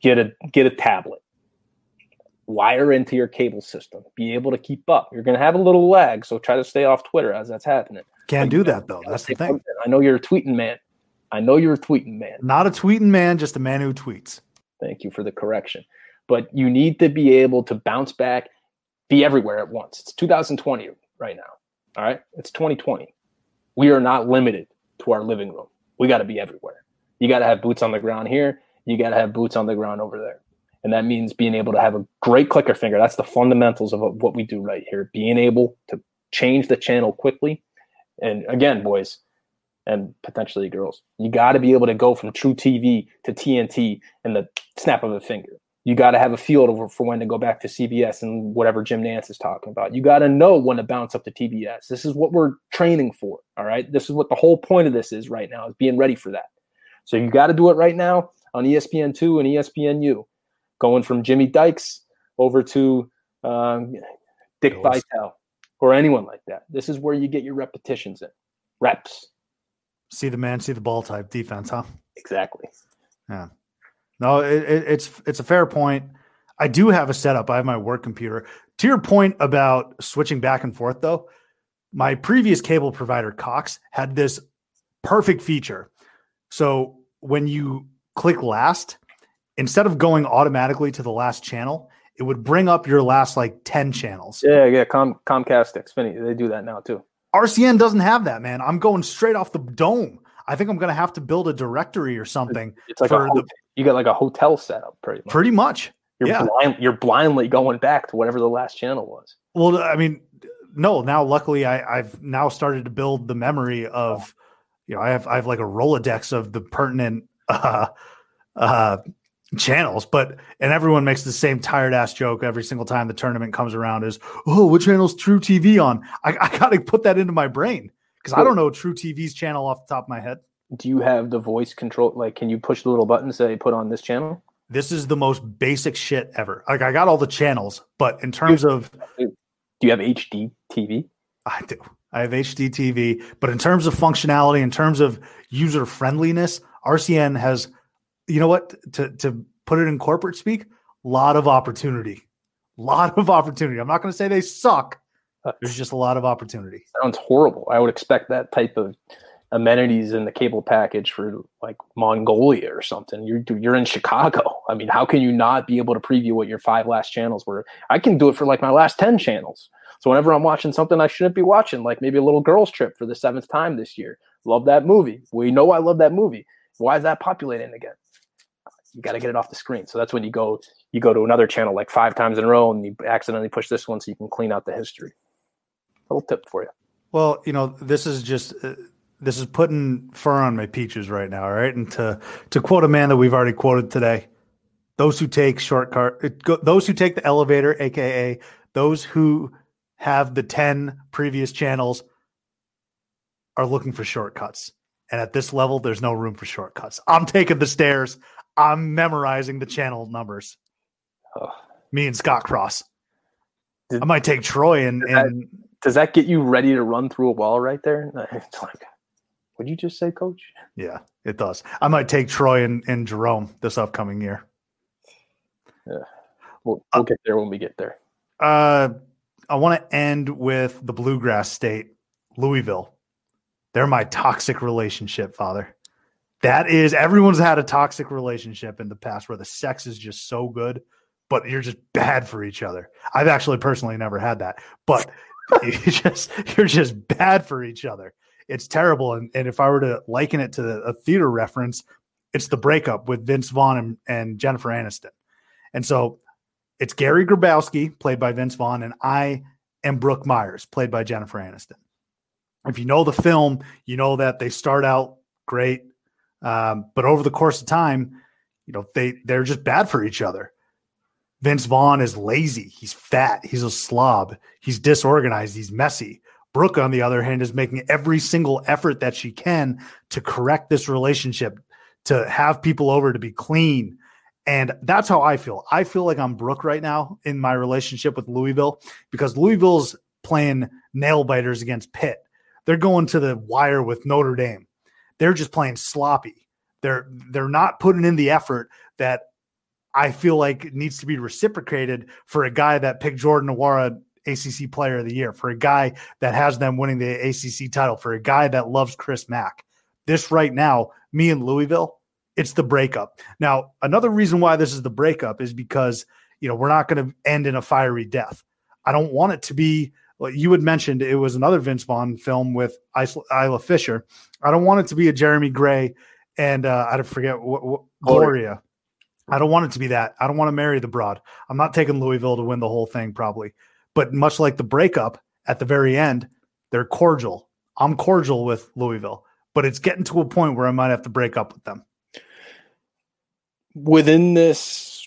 Get a get a tablet, wire into your cable system, be able to keep up. You're going to have a little lag, so try to stay off Twitter as that's happening. Can't do that though. That's the thing. I know you're a tweeting man. I know you're a tweeting man. Not a tweeting man, just a man who tweets. Thank you for the correction. But you need to be able to bounce back, be everywhere at once. It's 2020 right now. All right. It's 2020. We are not limited to our living room. We got to be everywhere. You got to have boots on the ground here. You got to have boots on the ground over there. And that means being able to have a great clicker finger. That's the fundamentals of what we do right here. Being able to change the channel quickly. And again, boys and potentially girls, you got to be able to go from truTV to TNT in the snap of a finger. You got to have a feel for when to go back to CBS and whatever Jim Nantz is talking about. You got to know when to bounce up to TBS. This is what we're training for. All right. This is what the whole point of this is right now is being ready for that. So you got to do it right now on ESPN2 and ESPNU, going from Jimmy Dykes over to um, Dick Vitale or anyone like that. This is where you get your repetitions in, reps. See the man, see the ball type defense, huh? Exactly. Yeah. No, it, it, it's it's a fair point. I do have a setup. I have my work computer. To your point about switching back and forth, though, my previous cable provider, Cox, had this perfect feature. So when you click last, instead of going automatically to the last channel, it would bring up your last like 10 channels. Yeah, yeah. Com- Comcast, Xfinity, they do that now too. RCN doesn't have that, man. I'm going straight off the dome. I think I'm going to have to build a directory or something. It's like a the, you got like a hotel setup, pretty much. Pretty much. You're yeah. blind, you're blindly going back to whatever the last channel was. Well, I mean, no. Now, luckily, I, I've now started to build the memory of, you know, I have I have like a rolodex of the pertinent uh, uh, channels, but and everyone makes the same tired ass joke every single time the tournament comes around is, oh, what channel's truTV on? I, I got to put that into my brain because I don't know truTV's channel off the top of my head. Do you have the voice control? Like, can you push the little button say put on this channel? This is the most basic shit ever. Like, I got all the channels, but in terms of, do you have HD TV? I do. I have HD TV, but in terms of functionality, in terms of user friendliness, RCN has, you know what, to to put it in corporate speak, a lot of opportunity, lot of opportunity. I'm not going to say they suck. Uh, There's just a lot of opportunity. Sounds horrible. I would expect that type of amenities in the cable package for like Mongolia or something. You're you're in Chicago. I mean, how can you not be able to preview what your five last channels were? I can do it for like my last ten channels. So whenever I'm watching something I shouldn't be watching, like maybe a little girls trip for the seventh time this year, love that movie. We know I love that movie. Why is that populating again? You got to get it off the screen. So that's when you go you go to another channel like five times in a row and you accidentally push this one so you can clean out the history. A little tip for you. Well, you know, this is just uh, this is putting fur on my peaches right now, right? And to to quote a man that we've already quoted today, those who take shortcut, those who take the elevator, aka those who have the ten previous channels, are looking for shortcuts. And at this level, there's no room for shortcuts. I'm taking the stairs. I'm memorizing the channel numbers. Oh. Me and Scott Cross. Did, I might take Troy and, does that, and does that get you ready to run through a wall right there? What'd you just say, Coach? Yeah, it does. I might take Troy and, and Jerome this upcoming year. Yeah, we'll, we'll uh, get there when we get there. Uh, I want to end with the Bluegrass State, Louisville. They're my toxic relationship, Father. That is, everyone's had a toxic relationship in the past where the sex is just so good, but you're just bad for each other. I've actually personally never had that, but you just you're just bad for each other. It's terrible. And, and if I were to liken it to a theater reference, it's the breakup with Vince Vaughn and, and Jennifer Aniston. And so it's Gary Grobowski, played by Vince Vaughn, and I am Brooke Meyers, played by Jennifer Aniston. If you know the film, you know that they start out great, um, but over the course of time, you know they they're just bad for each other. Vince Vaughn is lazy. He's fat. He's a slob. He's disorganized. He's messy. Brooke, on the other hand, is making every single effort that she can to correct this relationship, to have people over to be clean. And that's how I feel. I feel like I'm Brooke right now in my relationship with Louisville because Louisville's playing nail biters against Pitt. They're going to the wire with Notre Dame. They're just playing sloppy. They're they're not putting in the effort that I feel like needs to be reciprocated for a guy that picked Jordan Nwora ACC Player of the Year, for a guy that has them winning the ACC title, for a guy that loves Chris Mack. This right now, me and Louisville, it's the breakup. Now, another reason why this is the breakup is because you know we're not going to end in a fiery death. I don't want it to be. Like you had mentioned, it was another Vince Vaughn film with Isla Fisher. I don't want it to be a Jeremy Grey and uh, I forget what, what Gloria. I don't want it to be that. I don't want to marry the broad. I'm not taking Louisville to win the whole thing, probably. But much like the breakup at the very end, they're cordial. I'm cordial with Louisville, but it's getting to a point where I might have to break up with them. Within this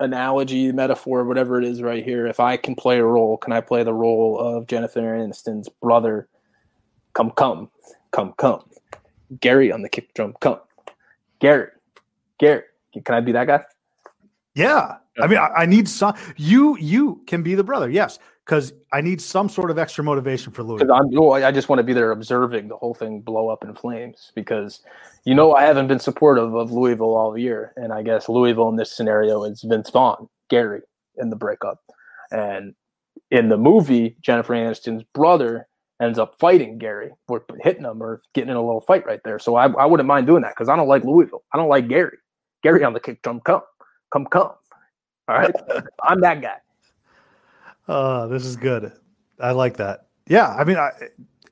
analogy, metaphor, whatever it is right here, if I can play a role, can I play the role of Jennifer Aniston's brother? Come, come, come, come. Gary on the kick drum, come. Gary, Gary, can I be that guy? Yeah. I mean, I, I, need some. You you can be the brother, yes, because I need some sort of extra motivation for Louis. I'm, I just want to be there observing the whole thing blow up in flames because you know I haven't been supportive of Louisville all year, and I guess Louisville in this scenario is Vince Vaughn, Gary in the breakup, and in the movie Jennifer Aniston's brother ends up fighting Gary or hitting him or getting in a little fight right there. So I, I wouldn't mind doing that because I don't like Louisville. I don't like Gary. Gary on the kick drum, come, come, come. All right. I'm that guy. Uh, this is good. I like that. Yeah. I mean, I,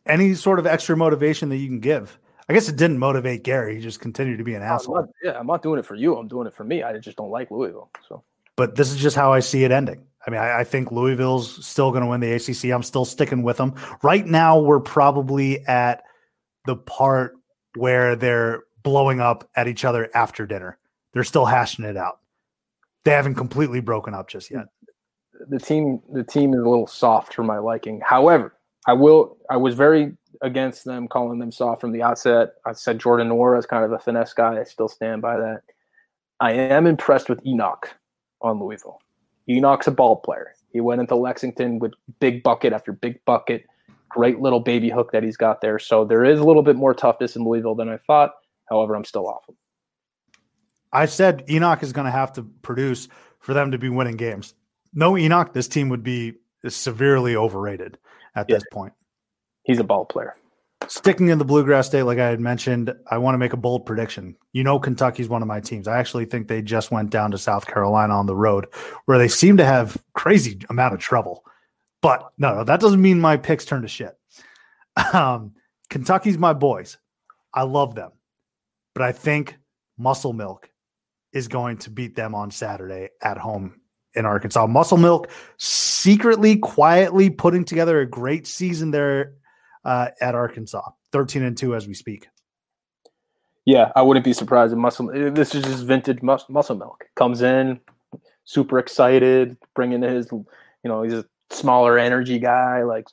any sort of extra motivation that you can give. I guess it didn't motivate Gary. He just continued to be an asshole. I'm not, yeah, I'm not doing it for you. I'm doing it for me. I just don't like Louisville. So, but this is just how I see it ending. I mean, I, I think Louisville's still going to win the ACC. I'm still sticking with them. Right now, we're probably at the part where they're blowing up at each other after dinner. They're still hashing it out. They haven't completely broken up just yet. The team, the team is a little soft for my liking. However, I will. I was very against them calling them soft from the outset. I said Jordan Nwora is kind of a finesse guy. I still stand by that. I am impressed with Enoch on Louisville. Enoch's a ball player. He went into Lexington with big bucket after big bucket. Great little baby hook that he's got there. So there is a little bit more toughness in Louisville than I thought. However, I'm still off him. I said Enoch is going to have to produce for them to be winning games. No Enoch, this team would be severely overrated at yeah. this point. He's a ball player. Sticking in the Bluegrass State, like I had mentioned, I want to make a bold prediction. You know, Kentucky's one of my teams. I actually think they just went down to South Carolina on the road, where they seem to have crazy amount of trouble. But no, no that doesn't mean my picks turn to shit. Um, Kentucky's my boys. I love them, but I think Muscle Milk is going to beat them on Saturday at home in Arkansas. Muscle Milk secretly, quietly putting together a great season there uh, at Arkansas, 13 and 2 as we speak. Yeah, I wouldn't be surprised if muscle. This is just vintage mus- muscle milk. Comes in, super excited, bringing his, you know, he's a smaller energy guy. Like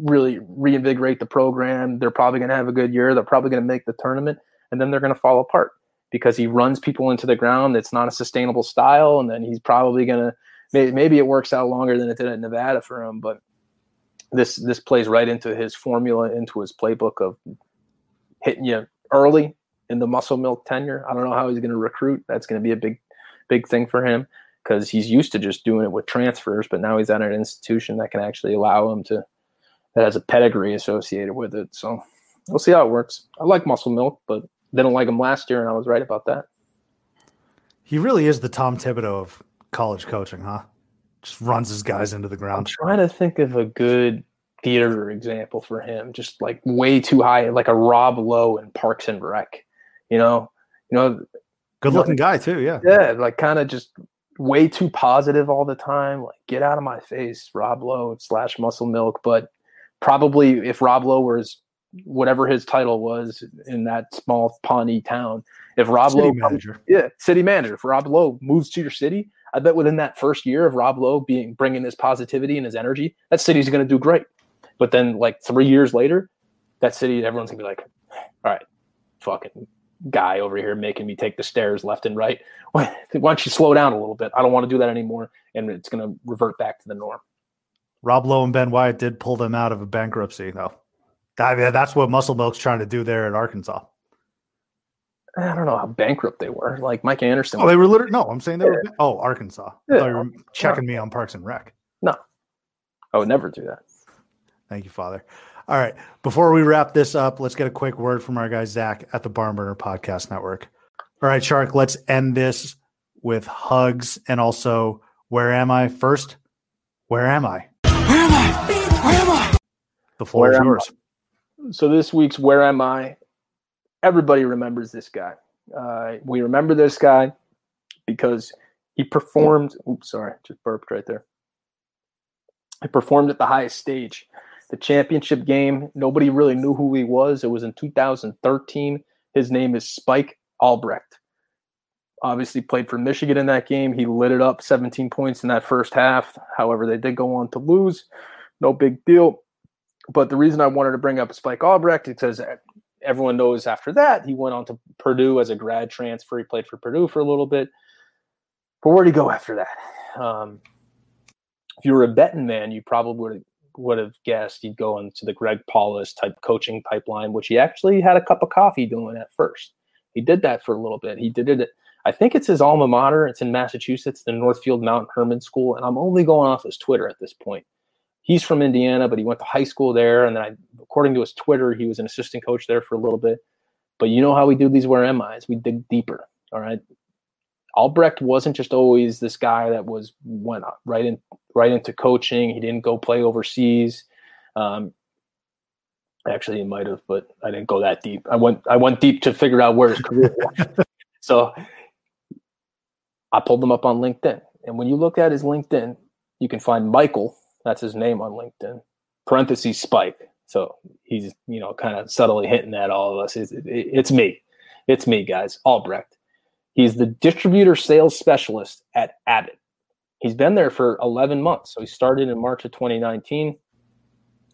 really reinvigorate the program. They're probably going to have a good year. They're probably going to make the tournament, and then they're going to fall apart because he runs people into the ground. It's not a sustainable style, and then he's probably going to. Maybe it works out longer than it did at Nevada for him, but this this plays right into his formula, into his playbook of hitting you early in the muscle milk tenure. I don't know how he's going to recruit. That's going to be a big big thing for him because he's used to just doing it with transfers, but now he's at an institution that can actually allow him to that has a pedigree associated with it. So we'll see how it works. I like muscle milk, but didn't like him last year, and I was right about that. He really is the Tom Thibodeau of college coaching, huh? just runs his guys into the ground. I'm trying to think of a good theater example for him, just like way too high, like a Rob Lowe in Parks and Rec. You know, you know, good looking you know, guy too. Yeah, yeah, like kind of just way too positive all the time. Like get out of my face, Rob Lowe slash Muscle Milk. But probably if Rob Lowe was whatever his title was in that small Pawnee town, if Rob city Lowe, manager. yeah, city manager, if Rob Lowe moves to your city, I bet within that first year of Rob Lowe being bringing his positivity and his energy, that city's going to do great. But then, like three years later, that city, everyone's gonna be like, "All right, fucking guy over here making me take the stairs left and right. Why, don't you slow down a little bit? I don't want to do that anymore." And it's going to revert back to the norm. Rob Lowe and Ben Wyatt did pull them out of a bankruptcy, though. I mean, that's what Muscle Milk's trying to do there at Arkansas. I don't know how bankrupt they were. Like Mike Anderson. Oh, they were literally no. I'm saying they were. Oh, Arkansas. I Yeah. thought you were checking me on Parks and Rec. no, I would never do that. Thank you, Father. All right. Before we wrap this up, let's get a quick word from our guy Zach at the Barnburner Podcast Network. All right, Shark. Let's end this with hugs and also where am I? First, where am I? Where am I? Where am I? The floor Where is am yours. So this week's Where Am I? Everybody remembers this guy. Uh, we remember this guy because he performed. Oops, sorry, just burped right there. He performed at the highest stage. The championship game, nobody really knew who he was. It was in 2013. His name is Spike Albrecht. Obviously, played for Michigan in that game. He lit it up 17 points in that first half. However, they did go on to lose. No big deal. But the reason I wanted to bring up Spike Albrecht because everyone knows after that he went on to Purdue as a grad transfer. He played for Purdue for a little bit. But where'd he go after that? Um, if you were a betting man, you probably would have, would have guessed he'd go into the Greg Paulus type coaching pipeline, which he actually had a cup of coffee doing at first. He did that for a little bit. He did it. I think it's his alma mater. It's in Massachusetts, the Northfield Mount Hermon School, and I'm only going off his Twitter at this point he's from Indiana, but he went to high school there. And then, I, according to his Twitter, he was an assistant coach there for a little bit. But you know how we do these where am I's? We dig deeper. All right. Albrecht wasn't just always this guy that was went right in right into coaching. He didn't go play overseas. Um, actually, he might have, but I didn't go that deep. I went I went deep to figure out where his career was. so I pulled him up on LinkedIn, and when you look at his LinkedIn, you can find Michael that's his name on LinkedIn. Parentheses Spike. So he's you know kind of subtly hinting at all of us. It's, it's me, it's me, guys. Albrecht. He's the distributor sales specialist at Abbott. He's been there for 11 months. So he started in March of 2019.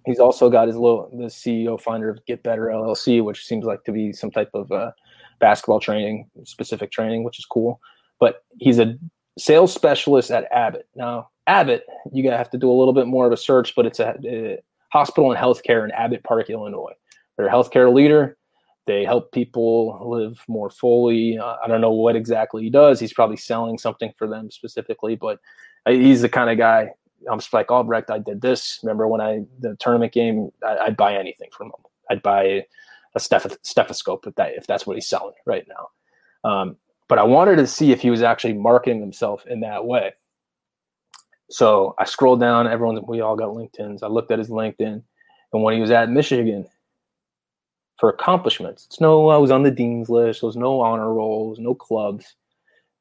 He's also got his little the CEO founder of Get Better LLC, which seems like to be some type of uh, basketball training, specific training, which is cool. But he's a sales specialist at Abbott. Now, Abbott, you gotta have to do a little bit more of a search, but it's a, a hospital and healthcare in Abbott Park, Illinois. They're a healthcare leader. They help people live more fully. Uh, I don't know what exactly he does. He's probably selling something for them specifically, but uh, he's the kind of guy. I'm Spike Albrecht. I did this. Remember when I the tournament game? I, I'd buy anything from him. I'd buy a steth- stethoscope if that if that's what he's selling right now. Um, but I wanted to see if he was actually marketing himself in that way. So I scrolled down. Everyone, we all got LinkedIn's. I looked at his LinkedIn, and when he was at Michigan for accomplishments, it's no. I was on the dean's list. There was no honor rolls, no clubs.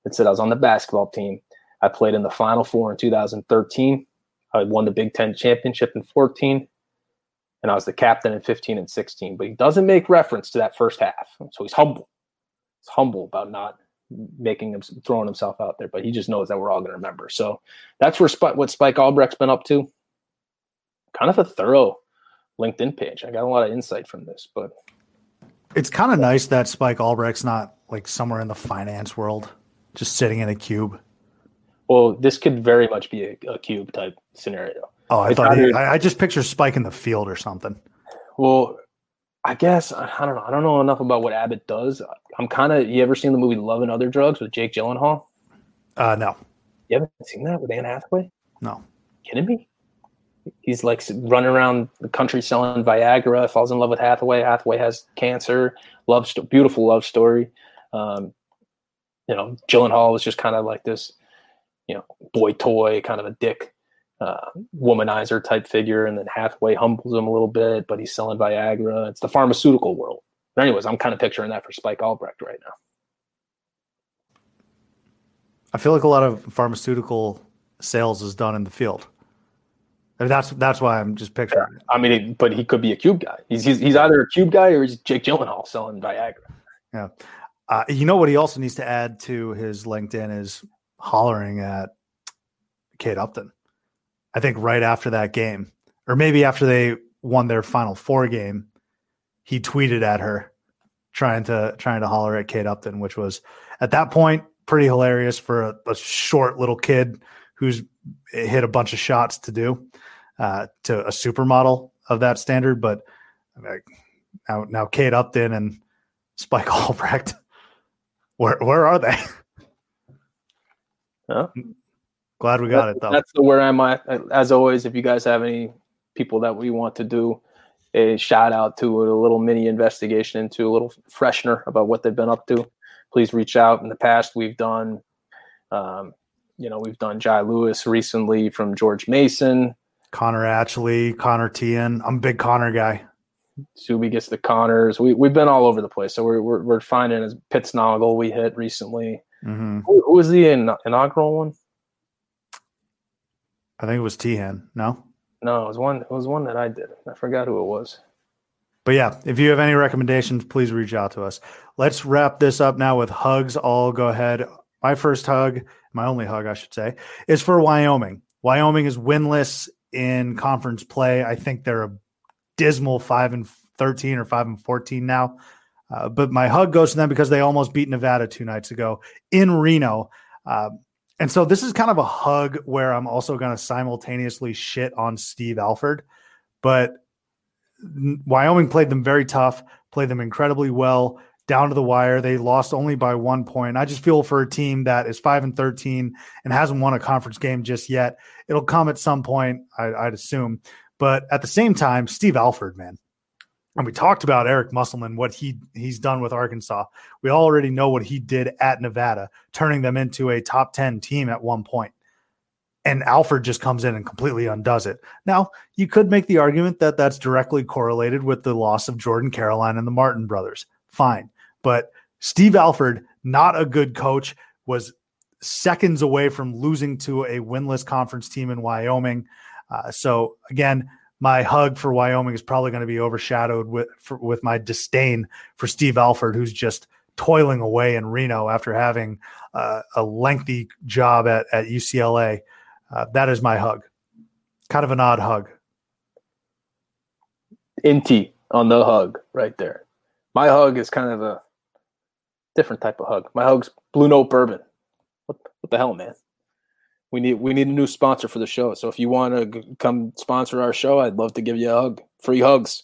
It said I was on the basketball team. I played in the Final Four in 2013. I won the Big Ten championship in 14, and I was the captain in 15 and 16. But he doesn't make reference to that first half, so he's humble. He's humble about not making him throwing himself out there, but he just knows that we're all going to remember. So that's where Spike, what Spike Albrecht's been up to. Kind of a thorough LinkedIn page. I got a lot of insight from this, but It's kind of nice that Spike Albrecht's not like somewhere in the finance world, just sitting in a cube. well, this could very much be a, a cube type scenario. Oh, I It's thought he, I, I just picture Spike in the field or something. Well, I guess I don't know. I don't know enough about what Abbott does. I'm kind of. You ever seen the movie Love and Other Drugs with Jake Gyllenhaal? Uh, no, You haven't seen that with Anne Hathaway? no. kidding me? He's like running around the country selling Viagra. Falls in love with Hathaway. Hathaway has cancer. Love, sto- beautiful love story. Um, you know, Gyllenhaal was just kind of like this, you know, boy toy, kind of a dick, uh, womanizer type figure, and then Hathaway humbles him a little bit, but he's selling Viagra. It's the pharmaceutical world. But anyways, I'm kind of picturing that for Spike Albrecht right now. I feel like a lot of pharmaceutical sales is done in the field. And that's that's why I'm just picturing. it. I mean, but he could be a cube guy. He's, he's he's either a cube guy or he's Jake Gyllenhaal selling Viagra. Uh, you know what he also needs to add to his LinkedIn is hollering at Kate Upton. I think right after that game, or maybe after they won their Final Four game, he tweeted at her, trying to trying to holler at Kate Upton, which was at that point pretty hilarious for a, a short little kid who's hit a bunch of shots to do uh, to a supermodel of that standard. But Like now, now Kate Upton and Spike Albrecht. Where where are they? Huh? Glad we got it though. That's the where am I? As always, if you guys have any people that we want to do a shout out to a little mini investigation into a little freshener about what they've been up to, please reach out. In the past, we've done, um, you know, we've done Jai Lewis recently from George Mason. Connor Atchley, Connor Tian. I'm a big Connor guy. Subbi gets the Connors. We we've been all over the place. So we're we're, we're finding as Pittsnogle we hit recently. Mm-hmm. Who, who was the in, inaugural one? I think it was Tian. No, No, it was one. It was one that I did. I forgot who it was. but yeah, if you have any recommendations, please reach out to us. Let's wrap this up now with hugs. I'll go ahead. My first hug, my only hug, I should say, is for Wyoming. Wyoming is winless in conference play. I think they're a dismal five and thirteen or five and fourteen now. Uh, but my hug goes to them because they almost beat Nevada two nights ago in Reno. Uh, and so this is kind of a hug where I'm also going to simultaneously shit on Steve Alford. But Wyoming played them very tough, played them incredibly well down to the wire. They lost only by one point. I just feel for a team that is five and 13 and hasn't won a conference game just yet. It'll come at some point, I, I'd assume. But at the same time, Steve Alford, man, and we talked about Eric Musselman, what he he's done with Arkansas. We already know what he did at Nevada, turning them into a top 10 team at one point. And Alford just comes in and completely undoes it. Now, you could make the argument that that's directly correlated with the loss of Jordan Caroline and the Martin brothers. Fine. But Steve Alford, not a good coach, was seconds away from losing to a winless conference team in Wyoming. Uh, so, again, my hug for Wyoming is probably going to be overshadowed with for, with my disdain for Steve Alford, who's just toiling away in Reno after having uh, a lengthy job at, at UCLA. Uh, that is my hug. Kind of an odd hug. Inti on the hug right there. My hug is kind of a different type of hug. My hug's Blue Note Bourbon. What what the hell, man? We need we need a new sponsor for the show. So if you want to g- come sponsor our show, I'd love to give you a hug. Free hugs.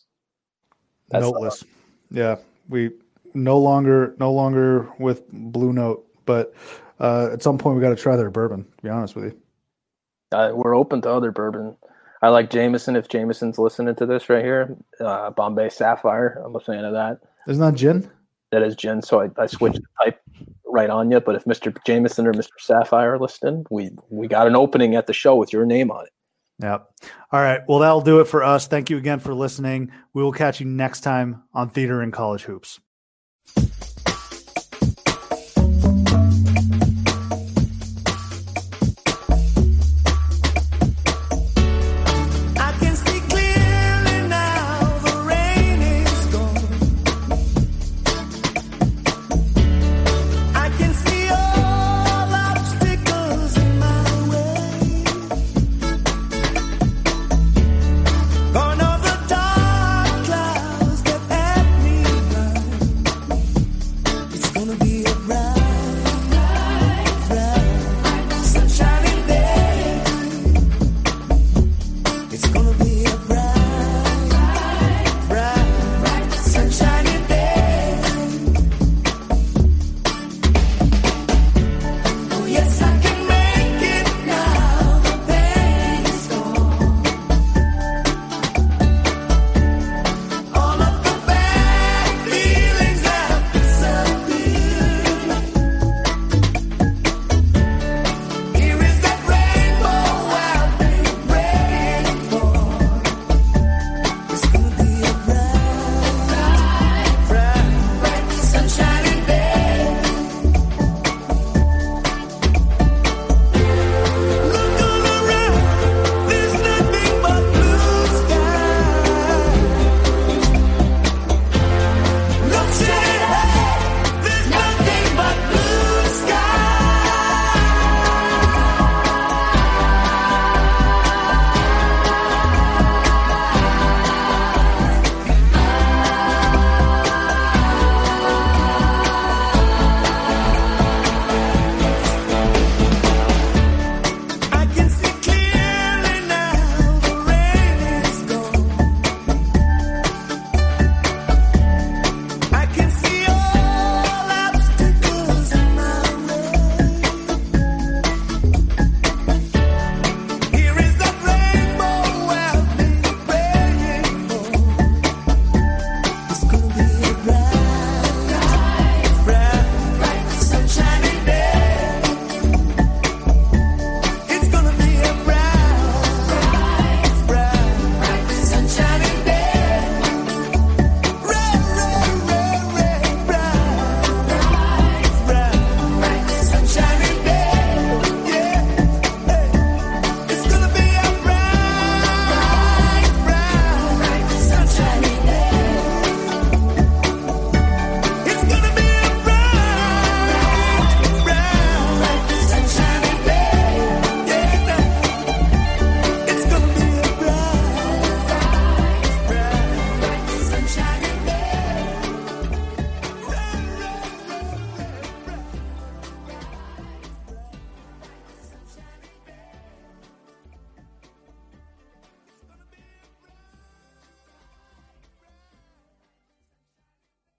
That's the Noteless. Yeah, we no longer no longer with Blue Note, but uh, at some point we got to try their bourbon. To be honest with you. Uh, we're open to other bourbon. I like Jameson. If Jameson's listening to this right here, uh, Bombay Sapphire. I'm a fan of that. Isn't that gin? That is gin. So I, I switched the type right on you. But if Mr. Jameson or Mr. Sapphire are listening, we we got an opening at the show with your name on it. Yep. All right. Well, that'll do it for us. Thank you again for listening. We will catch you next time on Theater In College Hoops.